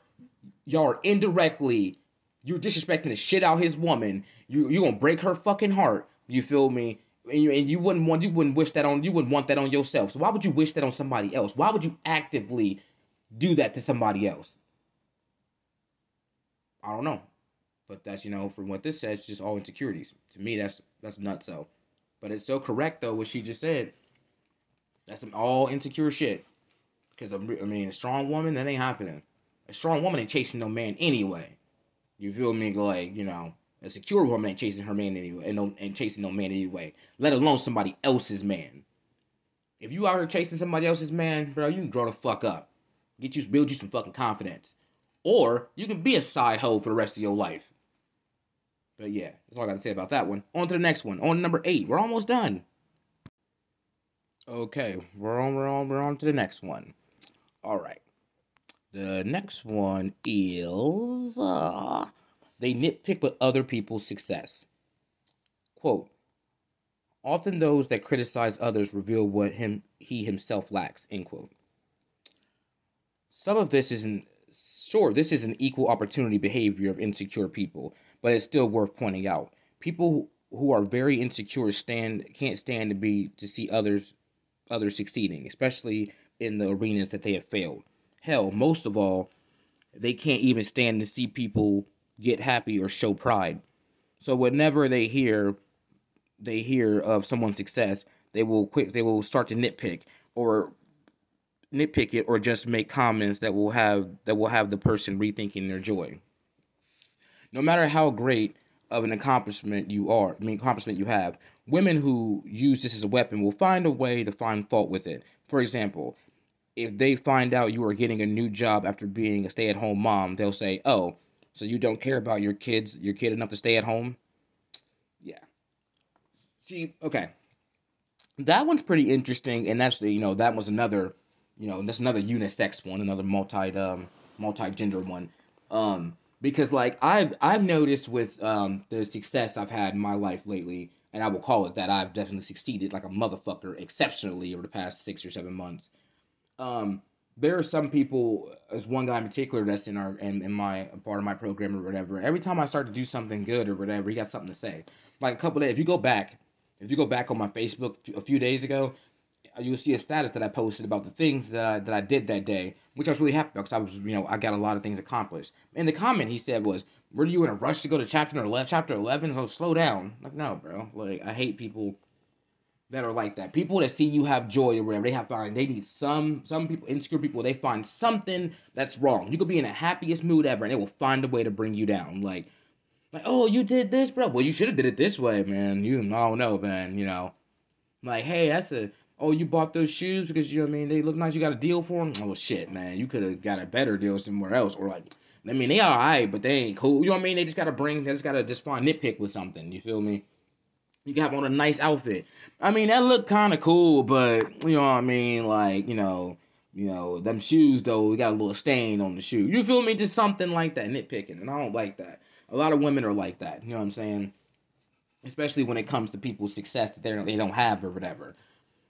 y'all are indirectly you're disrespecting the shit out his woman. You you gonna break her fucking heart. You feel me? And you, and you wouldn't want you wouldn't wish that on you wouldn't want that on yourself. So why would you wish that on somebody else? Why would you actively do that to somebody else? I don't know. But that's you know, from what this says, just all insecurities. To me, that's that's nuts. So, but it's so correct though what she just said. That's some all insecure shit. Because I mean, a strong woman that ain't happening. A strong woman ain't chasing no man anyway. You feel me? Like you know, a secure woman ain't chasing her man anyway, and no, and chasing no man anyway. Let alone somebody else's man. If you out here chasing somebody else's man, bro, you can grow the fuck up. Get you build you some fucking confidence. Or you can be a side hoe for the rest of your life. But yeah, that's all I got to say about that one. On to the next one. On number eight. We're almost done. Okay, we're on, we're on, we're on to the next one. All right. The next one is uh, they nitpick with other people's success. Quote, often those that criticize others reveal what him he himself lacks, end quote. Some of this isn't sure this is an equal opportunity behavior of insecure people, but it's still worth pointing out. People who are very insecure stand can't stand to be to see others others succeeding, especially in the arenas that they have failed. Hell, most of all, they can't even stand to see people get happy or show pride. So whenever they hear they hear of someone's success, they will quick they will start to nitpick or nitpick it or just make comments that will have that will have the person rethinking their joy. No matter how great of an accomplishment you are, I mean accomplishment you have, women who use this as a weapon will find a way to find fault with it. For example, if they find out you are getting a new job after being a stay-at-home mom, they'll say, "Oh, so you don't care about your kids, your kid enough to stay at home?" Yeah. See, okay. That one's pretty interesting, and that's you know that was another, you know, and that's another unisex one, another multi um multi gender one, um because like I've I've noticed with um the success I've had in my life lately, and I will call it that I've definitely succeeded like a motherfucker exceptionally over the past six or seven months um, there are some people, as one guy in particular that's in our in, in my part of my program or whatever. Every time I start to do something good or whatever, he got something to say. Like a couple days, if you go back, if you go back on my Facebook a few days ago, you'll see a status that I posted about the things that I, that I did that day, which I was really happy about because I was, you know, I got a lot of things accomplished. And the comment he said was, "Were you in a rush to go to chapter 11? Chapter 11? So slow down." Like, no, bro. Like, I hate people that are like that. People that see you have joy or whatever, they have find they need some some people insecure people, they find something that's wrong. You could be in the happiest mood ever and they will find a way to bring you down. Like like, oh, you did this, bro. Well, you should have did it this way, man. You I don't know, man, you know. Like, hey, that's a oh, you bought those shoes because you know what I mean they look nice, you got a deal for them? Oh shit, man. You could have got a better deal somewhere else or like I mean, they are alright, but they ain't cool. You know what I mean? They just gotta bring, they just gotta just find nitpick with something. You feel me? You got on a nice outfit. I mean, that looked kind of cool, but you know what I mean? Like, you know, you know, them shoes though, we got a little stain on the shoe. You feel me? Just something like that, nitpicking, and I don't like that. A lot of women are like that. You know what I'm saying? Especially when it comes to people's success that they don't have or whatever.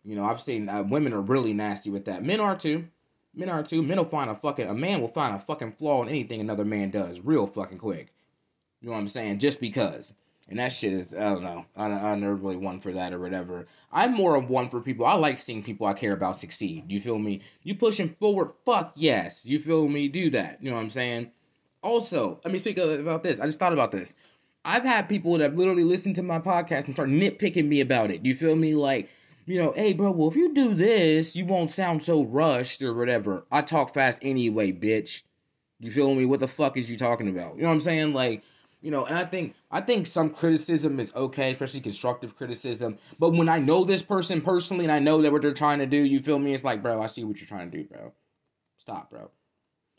You know, I've seen uh, women are really nasty with that. Men are too. Men are too. Men will find a fucking a man will find a fucking flaw in anything another man does real fucking quick. You know what I'm saying? Just because. And that shit is, I don't know. I, I'm never really one for that or whatever. I'm more of one for people. I like seeing people I care about succeed. You feel me? You pushing forward, fuck yes. You feel me? Do that. You know what I'm saying? Also, let me speak about this. I just thought about this. I've had people that have literally listened to my podcast and start nitpicking me about it. You feel me? Like, you know, hey, bro, well, if you do this, you won't sound so rushed or whatever. I talk fast anyway, bitch. You feel me? What the fuck is you talking about? You know what I'm saying? Like, you know, and I think I think some criticism is okay, especially constructive criticism. But when I know this person personally and I know that what they're trying to do, you feel me? It's like, bro, I see what you're trying to do, bro. Stop, bro.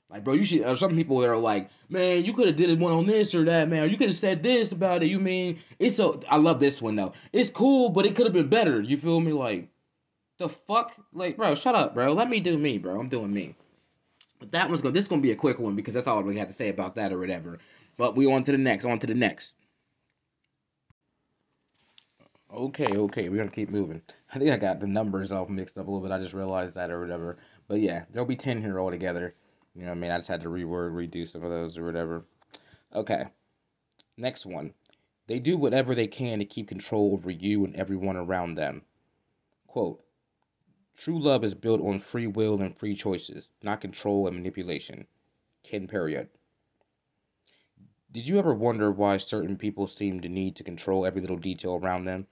Like, bro, you should. Or some people that are like, man, you could have did one on this or that, man. Or you could have said this about it. You mean it's so? I love this one though. It's cool, but it could have been better. You feel me? Like, the fuck, like, bro, shut up, bro. Let me do me, bro. I'm doing me. But that one's gonna. This is gonna be a quick one because that's all I really have to say about that or whatever. But we on to the next, on to the next. Okay, okay, we're gonna keep moving. I think I got the numbers all mixed up a little bit. I just realized that or whatever. But yeah, there'll be ten here altogether. You know what I mean? I just had to reword, redo some of those or whatever. Okay. Next one. They do whatever they can to keep control over you and everyone around them. Quote True love is built on free will and free choices, not control and manipulation. Ken Poirot. Did you ever wonder why certain people seem to need to control every little detail around them?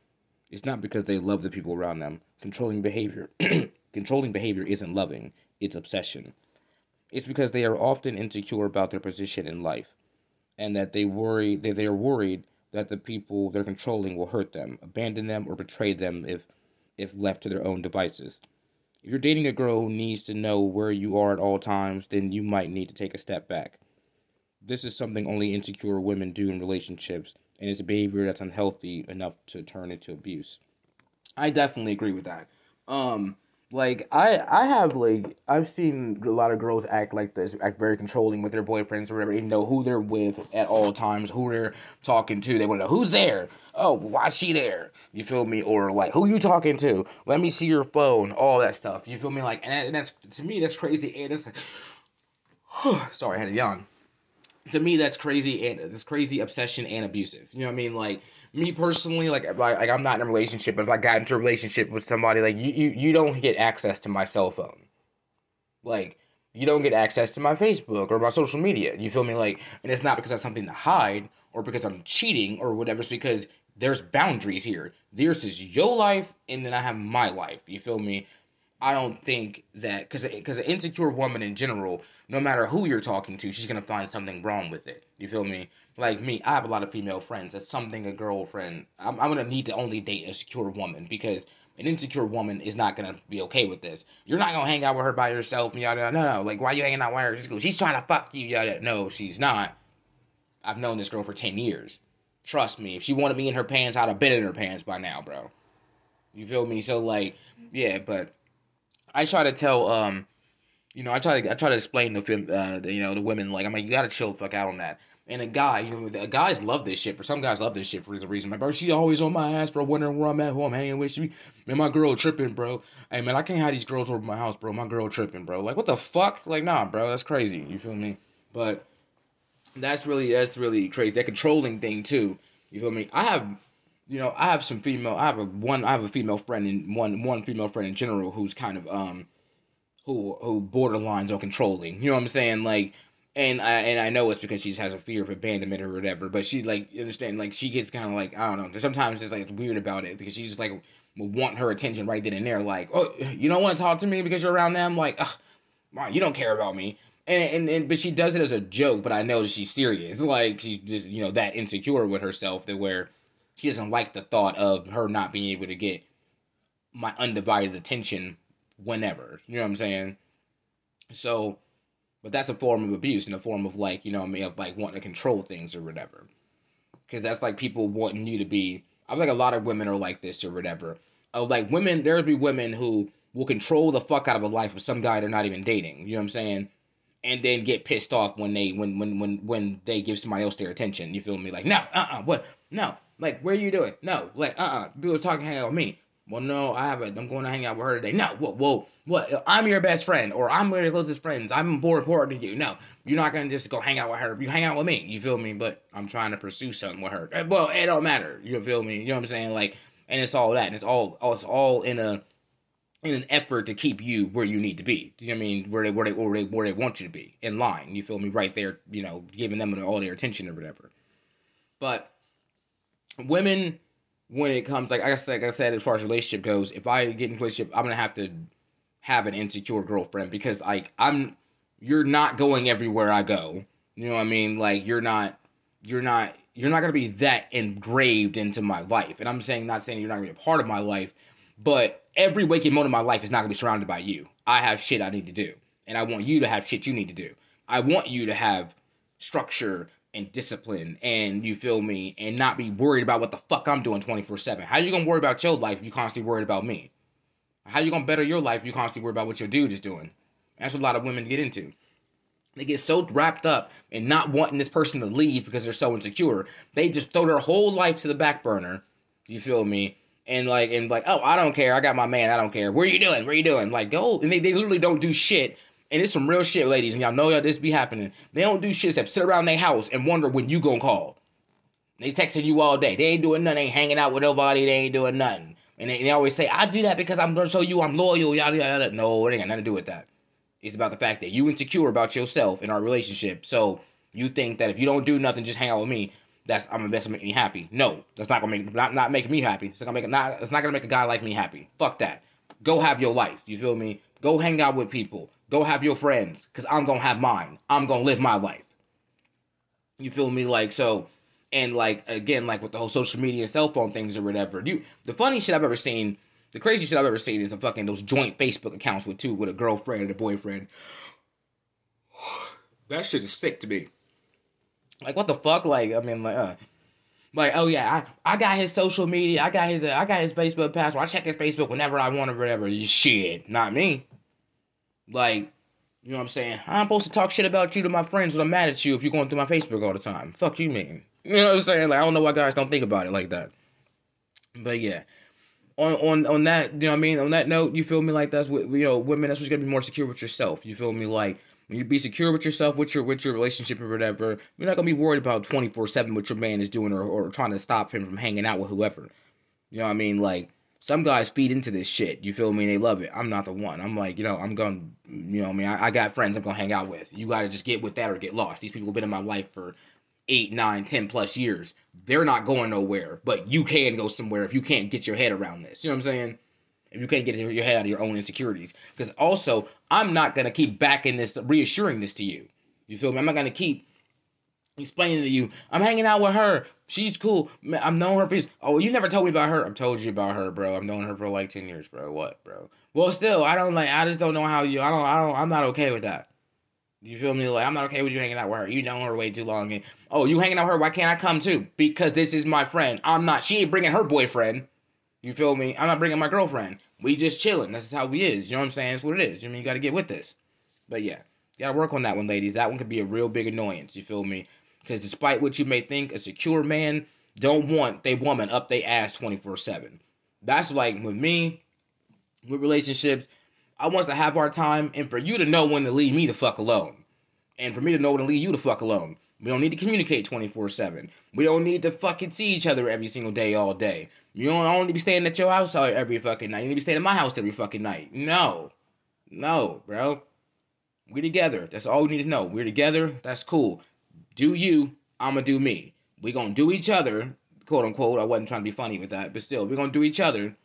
It's not because they love the people around them. Controlling behavior [CLEARS THROAT] controlling behavior isn't loving, it's obsession. It's because they are often insecure about their position in life and that they worry that they are worried that the people they're controlling will hurt them, abandon them or betray them if if left to their own devices. If you're dating a girl who needs to know where you are at all times, then you might need to take a step back. This is something only insecure women do in relationships, and it's a behavior that's unhealthy enough to turn into abuse. I definitely agree with that. Um, like I I have like I've seen a lot of girls act like this, act very controlling with their boyfriends or whatever. They know who they're with at all times, who they're talking to. They want to know who's there. Oh, why she there? You feel me? Or like who you talking to? Let me see your phone. All that stuff. You feel me? Like and, and that's to me that's crazy. And it's like, [SIGHS] sorry, I had a yawn. To me, that's crazy and this crazy obsession and abusive. You know what I mean? Like me personally, like, like, I'm not in a relationship, but if I got into a relationship with somebody, like you, you, you don't get access to my cell phone. Like, you don't get access to my Facebook or my social media. You feel me? Like, and it's not because I have something to hide or because I'm cheating or whatever. It's because there's boundaries here. This is your life, and then I have my life. You feel me? I don't think that because because an insecure woman in general, no matter who you're talking to, she's gonna find something wrong with it. You feel me? Like me, I have a lot of female friends. That's something a girlfriend. I'm, I'm gonna need to only date a secure woman because an insecure woman is not gonna be okay with this. You're not gonna hang out with her by yourself. And yada. No, no. Like why are you hanging out with her? Go. She's trying to fuck you. Yada. No, she's not. I've known this girl for ten years. Trust me. If she wanted me in her pants, I'd have been in her pants by now, bro. You feel me? So like, yeah, but I try to tell um, you know, I try to I try to explain the film, uh, you know, the women like I'm like you gotta chill the fuck out on that. And a guy, you know, the guys love this shit. For some guys, love this shit for the reason. My bro, she always on my ass, bro, wondering where I'm at, who I'm hanging with. She, man, my girl tripping, bro. Hey, man, I can't have these girls over my house, bro. My girl tripping, bro. Like, what the fuck? Like, nah, bro, that's crazy. You feel me? But that's really, that's really crazy. That controlling thing too. You feel me? I have, you know, I have some female. I have a one. I have a female friend and one one female friend in general who's kind of um, who who borderlines on controlling. You know what I'm saying? Like and I and I know it's because she has a fear of abandonment or whatever. But she like understand like she gets kind of like I don't know. Sometimes it's like weird about it because she's just like want her attention right then and there. Like oh you don't want to talk to me because you're around them. Like Ugh, you don't care about me. And, and and but she does it as a joke. But I know that she's serious. [LAUGHS] Like she's just you know that insecure with herself that where she doesn't like the thought of her not being able to get my undivided attention whenever. You know what I'm saying? So but that's a form of abuse in a form of like, you know, mean, of like wanting to control things or whatever. Because that's like people wanting you to be. I feel like a lot of women are like this or whatever. Uh, like women, there'll be women who will control the fuck out of a life of some guy they're not even dating. You know what I'm saying? And then get pissed off when they when when when when they give somebody else their attention. You feel me? Like no, uh, uh what? No, like where you doing? No, like uh, uh people talking hang out with me. Well, no, I haven't. I'm going to hang out with her today. No, whoa, whoa, what? I'm your best friend, or I'm one of your closest friends. I'm more important to you. No, you're not gonna just go hang out with her. You hang out with me. You feel me? But I'm trying to pursue something with her. Eh, well, it don't matter. You feel me? You know what I'm saying? Like, and it's all that. And it's all, it's all in a, in an effort to keep you where you need to be. Do you know what I mean? Where they, where they, where they, where they want you to be in line. You feel me? Right there. You know, giving them all their attention or whatever. But women when it comes like I said, like I said, as far as relationship goes, if I get in a relationship, I'm gonna have to have an insecure girlfriend because like I'm, you're not going everywhere I go. You know what I mean? Like you're not, you're not, you're not gonna be that engraved into my life. And I'm saying, not saying you're not gonna be a part of my life, but every waking moment of my life is not gonna be surrounded by you. I have shit I need to do, and I want you to have shit you need to do. I want you to have structure and discipline and you feel me and not be worried about what the fuck I'm doing 24/7. How you going to worry about your life if you constantly worried about me? How you going to better your life if you constantly worry about what your dude is doing? That's what a lot of women get into. They get so wrapped up in not wanting this person to leave because they're so insecure. They just throw their whole life to the back burner. You feel me? And like and like, oh, I don't care. I got my man. I don't care. Where are you doing? Where are you doing? Like, go. And they, they literally don't do shit and it's some real shit, ladies, and y'all know y'all this be happening. They don't do shit except sit around their house and wonder when you gonna call. They texting you all day. They ain't doing nothing. They ain't hanging out with nobody. They ain't doing nothing. And they, they always say, I do that because I'm gonna show you I'm loyal. Yada yada. yada. No, it ain't got nothing to do with that. It's about the fact that you insecure about yourself in our relationship. So you think that if you don't do nothing, just hang out with me. That's I'm gonna make me happy. No, that's not gonna make not not make me happy. It's not gonna make not it's not gonna make a guy like me happy. Fuck that. Go have your life. You feel me? Go hang out with people. Go have your friends, because I'm going to have mine. I'm going to live my life. You feel me? Like, so, and like, again, like with the whole social media and cell phone things or whatever. You, the funny shit I've ever seen, The craziest shit I've ever seen is a fucking those joint Facebook accounts with two with a girlfriend and a boyfriend. [SIGHS] that shit is sick to me. Like what the fuck? Like I mean like uh like oh yeah I, I got his social media I got his uh, I got his Facebook password I check his Facebook whenever I want or whatever. Shit, not me. Like you know what I'm saying? I'm supposed to talk shit about you to my friends when I'm mad at you if you're going through my Facebook all the time. Fuck you mean. You know what I'm saying? Like I don't know why guys don't think about it like that. But yeah. On on on that, you know what I mean? On that note, you feel me like that's what you know, women that's what you gotta be more secure with yourself. You feel me? Like when you be secure with yourself, with your with your relationship or whatever, you're not gonna be worried about twenty four seven what your man is doing or, or trying to stop him from hanging out with whoever. You know what I mean? Like some guys feed into this shit. You feel me? They love it. I'm not the one. I'm like, you know, I'm going, to you know, I mean, I, I got friends I'm gonna hang out with. You gotta just get with that or get lost. These people have been in my life for eight, nine, ten plus years. They're not going nowhere, but you can go somewhere if you can't get your head around this. You know what I'm saying? If you can't get your head out of your own insecurities. Because also, I'm not gonna keep backing this, reassuring this to you. You feel me? I'm not gonna keep explaining to you, I'm hanging out with her. She's cool. I'm known her for. Oh, you never told me about her. I've told you about her, bro. I've known her for like ten years, bro. What, bro? Well, still, I don't like. I just don't know how you. I don't. I don't. I'm not okay with that. You feel me? Like I'm not okay with you hanging out with her. You know her way too long. And, oh, you hanging out with her? Why can't I come too? Because this is my friend. I'm not. She ain't bringing her boyfriend. You feel me? I'm not bringing my girlfriend. We just chilling. That's how we is. You know what I'm saying? That's what it is. You I mean you got to get with this. But yeah, you gotta work on that one, ladies. That one could be a real big annoyance. You feel me? Because despite what you may think, a secure man don't want they woman up they ass 24 7. That's like with me, with relationships, I want to have our time and for you to know when to leave me the fuck alone. And for me to know when to leave you the fuck alone. We don't need to communicate 24 7. We don't need to fucking see each other every single day, all day. You don't only be staying at your house every fucking night. You need to be staying at my house every fucking night. No. No, bro. We're together. That's all we need to know. We're together. That's cool. Do you, I'ma do me. We gonna do each other, quote unquote. I wasn't trying to be funny with that, but still, we're gonna do each other.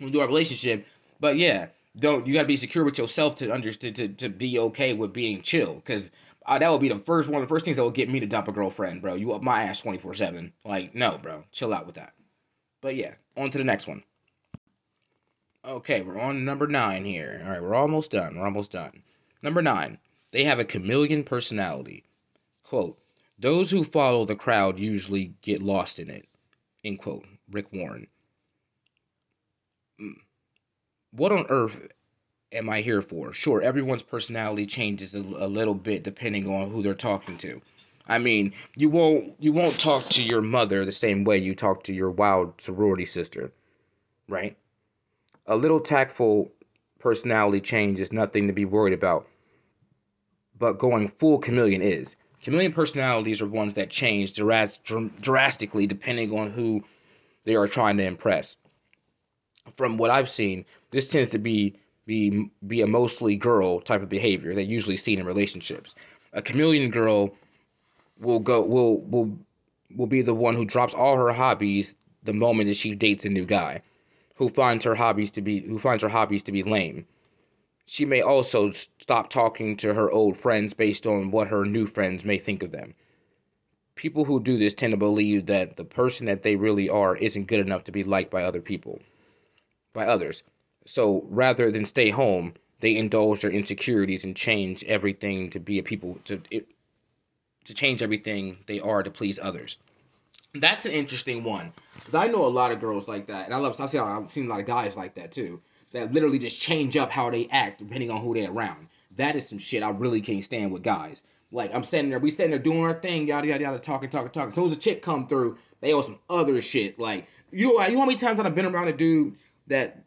We do our relationship. But yeah, don't you gotta be secure with yourself to understand to, to be okay with being chill. Cause uh, that would be the first one of the first things that will get me to dump a girlfriend, bro. You up my ass 24 seven. Like, no, bro. Chill out with that. But yeah, on to the next one. Okay, we're on number nine here. All right, we're almost done. We're almost done. Number nine, they have a chameleon personality. Quote, those who follow the crowd usually get lost in it. End quote. Rick Warren. Hmm. What on earth am I here for? Sure, everyone's personality changes a, a little bit depending on who they're talking to. I mean, you won't you won't talk to your mother the same way you talk to your wild sorority sister, right? A little tactful personality change is nothing to be worried about. But going full chameleon is. Chameleon personalities are ones that change drastically depending on who they are trying to impress. From what I've seen, this tends to be be be a mostly girl type of behavior that usually seen in relationships. A chameleon girl will go will will will be the one who drops all her hobbies the moment that she dates a new guy, who finds her hobbies to be who finds her hobbies to be lame she may also stop talking to her old friends based on what her new friends may think of them. People who do this tend to believe that the person that they really are isn't good enough to be liked by other people, by others. So rather than stay home, they indulge their insecurities and change everything to be a people to it, to change everything they are to please others. That's an interesting one because I know a lot of girls like that, and I love. I see. I've seen a lot of guys like that too that literally just change up how they act depending on who they're around. That is some shit I really can't stand with guys. Like I'm sitting there, we sitting there doing our thing, yada yada yada, talking, talking, talking. As soon as a chick come through, they owe some other shit. Like you know, you know how many times I've been around a dude that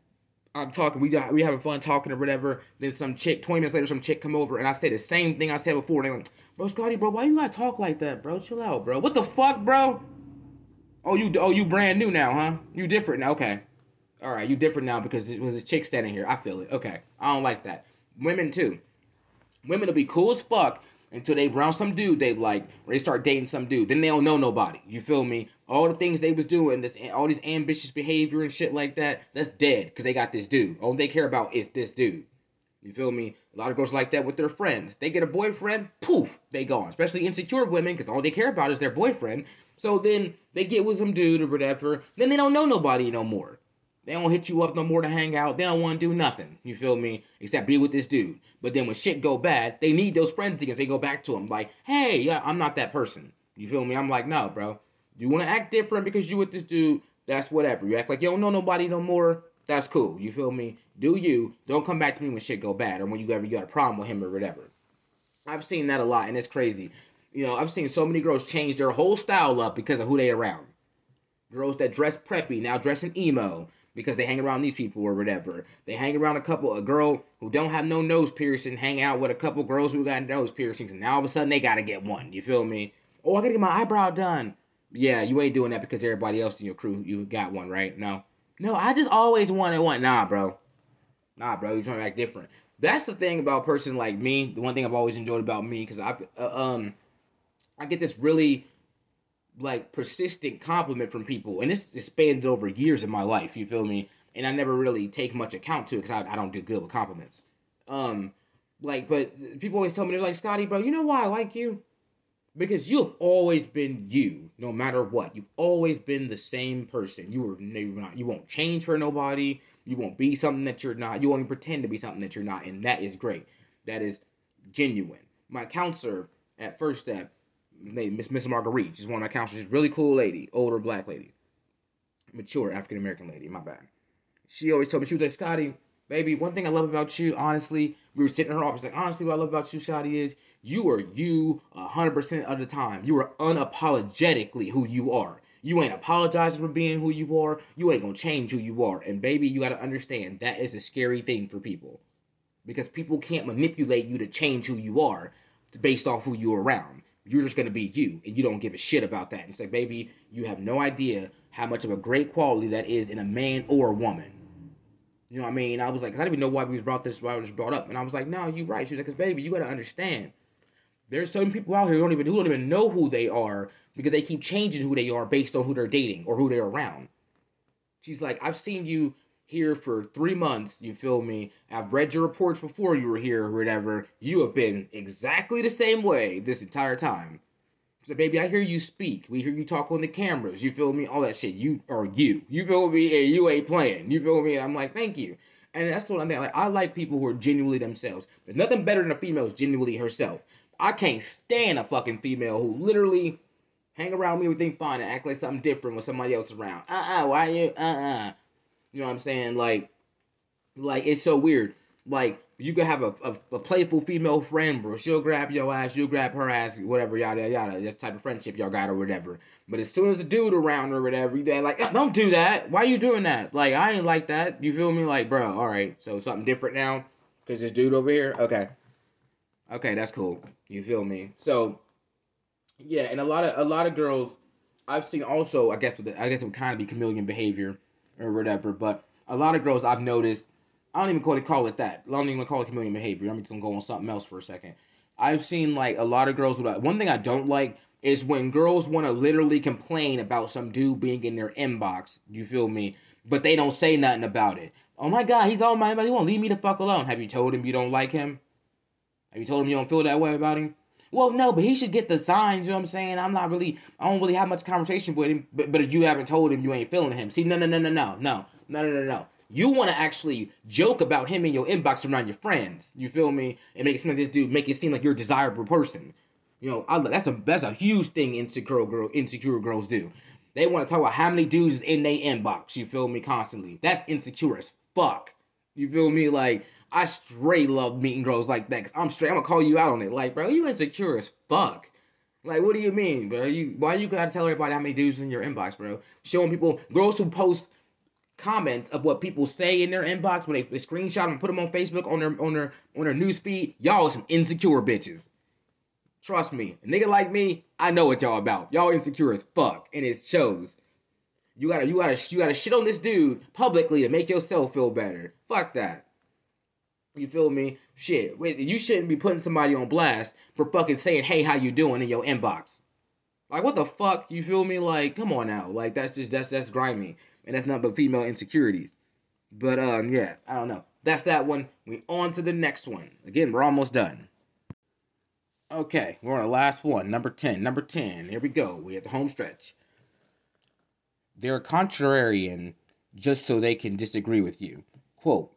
I'm talking, we got, we having fun talking or whatever. Then some chick, 20 minutes later, some chick come over and I say the same thing I said before. And they like, bro, Scottie, bro, why you gotta talk like that, bro? Chill out, bro. What the fuck, bro? Oh, you, oh, you brand new now, huh? You different now, okay all right, you different now because it was this chick standing here. I feel it. Okay, I don't like that. Women too. Women will be cool as fuck until they round some dude they like, or they start dating some dude. Then they don't know nobody. You feel me? All the things they was doing, this, all these ambitious behavior and shit like that, that's dead because they got this dude. All they care about is this dude. You feel me? A lot of girls like that with their friends. They get a boyfriend, poof, they gone. Especially insecure women, because all they care about is their boyfriend. So then they get with some dude or whatever. Then they don't know nobody no more. They don't hit you up no more to hang out. They don't want to do nothing. You feel me? Except be with this dude. But then when shit go bad, they need those friends again. They go back to him like, hey, I'm not that person. You feel me? I'm like, no, bro. You want to act different because you with this dude? That's whatever. You act like you don't know nobody no more. That's cool. You feel me? Do you? Don't come back to me when shit go bad or when you ever you got a problem with him or whatever. I've seen that a lot, and it's crazy. You know, I've seen so many girls change their whole style up because of who they around. Girls that dress preppy now dress dressing emo because they hang around these people or whatever. They hang around a couple, a girl who don't have no nose piercing, hang out with a couple girls who got nose piercings, and now all of a sudden they gotta get one. You feel me? Oh, I gotta get my eyebrow done. Yeah, you ain't doing that because everybody else in your crew you got one, right? No, no, I just always wanted one. Nah, bro. Nah, bro, you're trying to act different. That's the thing about a person like me. The one thing I've always enjoyed about me, because I, uh, um, I get this really like persistent compliment from people, and this expanded over years of my life. You feel me? And I never really take much account to it because I, I don't do good with compliments. Um, like, but people always tell me they're like, Scottie, bro, you know why I like you? Because you have always been you, no matter what. You've always been the same person. You were not. You won't change for nobody. You won't be something that you're not. You won't pretend to be something that you're not, and that is great. That is genuine. My counselor at First Step Miss Miss Marguerite. She's one of my counselors. She's really cool lady, older black lady, mature African American lady. My bad. She always told me she was like Scottie, baby. One thing I love about you, honestly, we were sitting in her office like honestly, what I love about you, Scottie, is you are you hundred percent of the time. You are unapologetically who you are. You ain't apologizing for being who you are. You ain't gonna change who you are. And baby, you gotta understand that is a scary thing for people. Because people can't manipulate you to change who you are based off who you're around you're just gonna be you, and you don't give a shit about that. And it's like, baby, you have no idea how much of a great quality that is in a man or a woman. You know what I mean? I was like, I didn't even know why we brought this, why it was brought up, and I was like, no, you're right. She was like, cause baby, you gotta understand. There's certain people out here who don't even who don't even know who they are because they keep changing who they are based on who they're dating or who they're around. She's like, I've seen you here for three months, you feel me? I've read your reports before you were here or whatever. You have been exactly the same way this entire time. So, baby, I hear you speak. We hear you talk on the cameras. You feel me? All that shit. You are you. You feel me? And you ain't playing. You feel me? I'm like, thank you. And that's what I'm saying. Like, I like people who are genuinely themselves. There's nothing better than a female who's genuinely herself. I can't stand a fucking female who literally hang around me with think fine and act like something different when somebody else around. Uh uh-uh, uh, why you? Uh uh-uh. uh you know what I'm saying? Like, like it's so weird. Like you could have a, a, a, playful female friend, bro. She'll grab your ass, you'll grab her ass, whatever, yada yada. This type of friendship y'all got or whatever. But as soon as the dude around or whatever, you like, oh, don't do that. Why you doing that? Like I ain't like that. You feel me? Like, bro, all right. So something different now, cause this dude over here. Okay, okay, that's cool. You feel me? So yeah, and a lot of a lot of girls I've seen also. I guess with the, I guess it would kind of be chameleon behavior or whatever. But a lot of girls I've noticed, I don't even call it call it that. I don't even call it chameleon behavior. I'm just gonna go on something else for a second. I've seen like a lot of girls. With, one thing I don't like is when girls want to literally complain about some dude being in their inbox. You feel me? But they don't say nothing about it. Oh my god, he's all my. He won't leave me the fuck alone. Have you told him you don't like him? Have you told him you don't feel that way about him? Well, no, but he should get the signs. You know what I'm saying? I'm not really, I don't really have much conversation with him. But but you haven't told him you ain't feeling him. See, no, no, no, no, no, no, no, no, no, no. You want to actually joke about him in your inbox around your friends. You feel me? And make it seem like this dude make it seem like you're a desirable person. You know, I, that's a that's a huge thing insecure girl insecure girls do. They want to talk about how many dudes is in their inbox. You feel me? Constantly. That's insecure as fuck. You feel me? Like I straight love meeting girls like that. Cause I'm straight. I'm gonna call you out on it. Like, bro, you insecure as fuck. Like, what do you mean, bro? You why you gotta tell everybody how many dudes in your inbox, bro? Showing people girls who post comments of what people say in their inbox when they, they screenshot them and put them on Facebook on their on their on their news feed. Y'all some insecure bitches. Trust me, a nigga like me, I know what y'all about. Y'all insecure as fuck, and it shows. You gotta you gotta you gotta shit on this dude publicly to make yourself feel better. Fuck that. You feel me? Shit, wait, you shouldn't be putting somebody on blast for fucking saying, "Hey, how you doing?" in your inbox. Like, what the fuck? You feel me? Like, come on now. Like, that's just that's that's grimy, and that's not but female insecurities. But um, yeah, I don't know. That's that one. We on to the next one. Again, we're almost done. Okay, we're on the last one, number ten. Number ten. Here we go. We at the home stretch. They're contrarian just so they can disagree with you. Quote,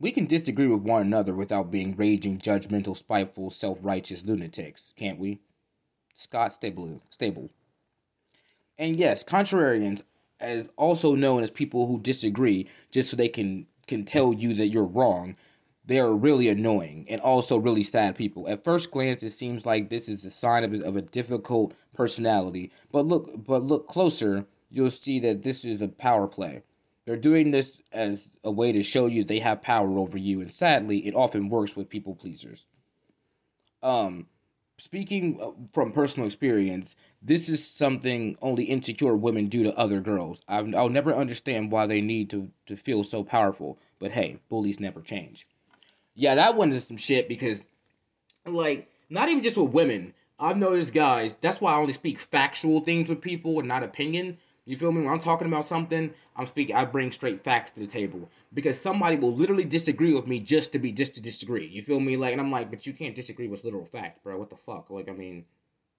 we can disagree with one another without being raging, judgmental, spiteful, self righteous lunatics, can't we? Scott Stable. Stable. And yes, contrarians, as also known as people who disagree just so they can can tell you that you're wrong, they are really annoying and also really sad people. At first glance, it seems like this is a sign of a, of a difficult personality, but look but look closer, you'll see that this is a power play. They're doing this as a way to show you they have power over you, and sadly, it often works with people pleasers. Um, speaking uh, from personal experience, this is something only insecure women do to other girls. i will never understand why they need to, to feel so powerful, but hey, bullies never change. Yeah, that one is some shit because, like, not even just with women. I've noticed guys, that's why I only speak factual things with people and not opinion you feel me? When I'm talking about something, I'm speaking. I bring straight facts to the table because somebody will literally disagree with me just to be just to disagree. You feel me? Like, and I'm like, but you can't disagree with literal fact, bro. What the fuck? Like, I mean,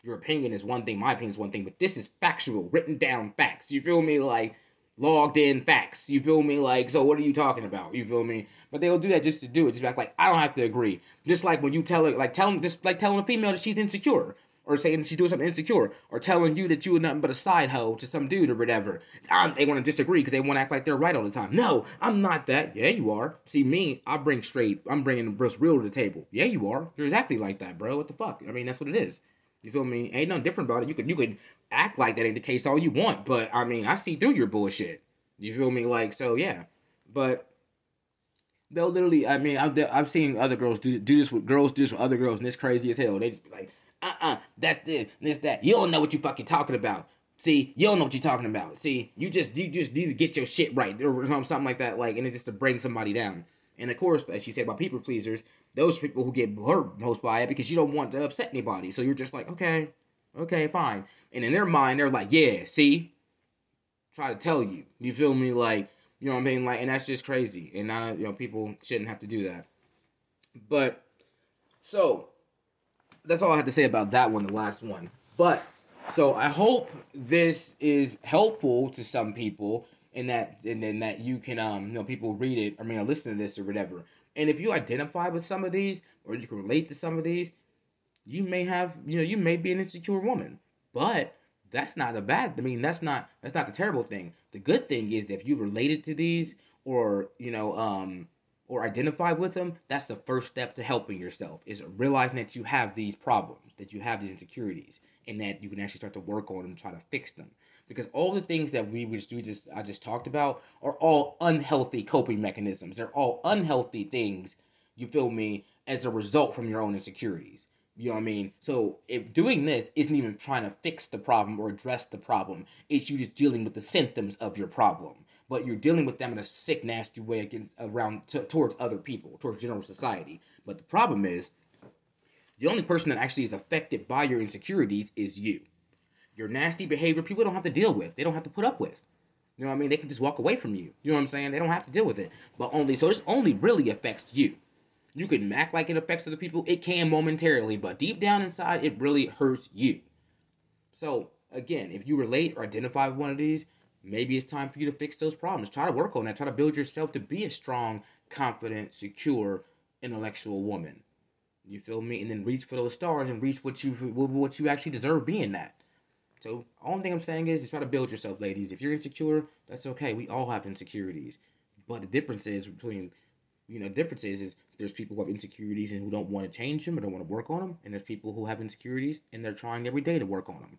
your opinion is one thing, my opinion is one thing, but this is factual, written down facts. You feel me? Like, logged in facts. You feel me? Like, so what are you talking about? You feel me? But they'll do that just to do it. Just like, I don't have to agree. Just like when you tell it, like, telling, just like telling a female that she's insecure or saying she's doing something insecure, or telling you that you are nothing but a side hoe to some dude or whatever. Um, they want to disagree because they want to act like they're right all the time. No, I'm not that. Yeah, you are. See me, I bring straight. I'm bringing what's real to the table. Yeah, you are. You're exactly like that, bro. What the fuck? I mean, that's what it is. You feel me? Ain't nothing different about it. You could you could act like that ain't the case all you want, but I mean, I see through your bullshit. You feel me? Like so, yeah. But they'll literally. I mean, I've I've seen other girls do do this with girls do this with other girls, and it's crazy as hell. They just be like, uh-uh, that's this, this, that. You don't know what you fucking talking about. See, you don't know what you're talking about. See, you just you just need to get your shit right or something like that, like, and it's just to bring somebody down. And of course, as you said about people pleasers, those people who get hurt most by it because you don't want to upset anybody. So you're just like, okay, okay, fine. And in their mind, they're like, yeah, see, try to tell you. You feel me? Like, you know what I mean? Like, and that's just crazy. And not, you know, people shouldn't have to do that. But so that's all I have to say about that one, the last one. But so I hope this is helpful to some people and that and then that you can um you know people read it I mean listen to this or whatever. And if you identify with some of these or you can relate to some of these, you may have you know you may be an insecure woman, but that's not a bad. I mean that's not that's not the terrible thing. The good thing is if you've related to these or you know um or identify with them, that's the first step to helping yourself is realizing that you have these problems, that you have these insecurities, and that you can actually start to work on them try to fix them. Because all the things that we just we just I just talked about are all unhealthy coping mechanisms. They're all unhealthy things, you feel me, as a result from your own insecurities. You know what I mean? So if doing this isn't even trying to fix the problem or address the problem, it's you just dealing with the symptoms of your problem but you're dealing with them in a sick, nasty way against around t- towards other people, towards general society. But the problem is, the only person that actually is affected by your insecurities is you. Your nasty behavior, people don't have to deal with. They don't have to put up with. You know what I mean? They can just walk away from you. You know what I'm saying? They don't have to deal with it. But only so this only really affects you. You can act like it affects other people. It can momentarily, but deep down inside, it really hurts you. So again, if you relate or identify with one of these, maybe it's time for you to fix those problems. Try to work on that. Try to build yourself to be a strong, confident, secure, intellectual woman. You feel me? And then reach for those stars and reach what you what you actually deserve being that. So only thing I'm saying is, is try to build yourself, ladies. If you're insecure, that's okay. We all have insecurities, but the difference is between you know, difference is, is there's people who have insecurities and who don't want to change them or don't want to work on them, and there's people who have insecurities and they're trying every day to work on them.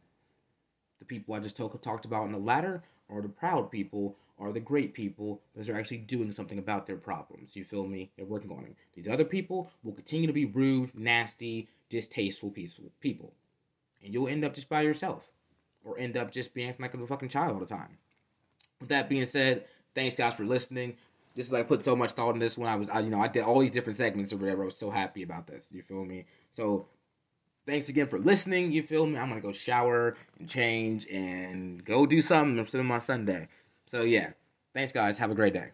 The people I just talk, talked about in the latter are the proud people, are the great people, because they're actually doing something about their problems. You feel me? They're working on it. These other people will continue to be rude, nasty, distasteful people. And you'll end up just by yourself. Or end up just being like a fucking child all the time. With that being said, thanks guys for listening. This is like put so much thought in this one. I was, I, you know, I did all these different segments or whatever. I was so happy about this. You feel me? So thanks again for listening. You feel me? I'm gonna go shower and change and go do something. Still my Sunday. So yeah, thanks guys. Have a great day.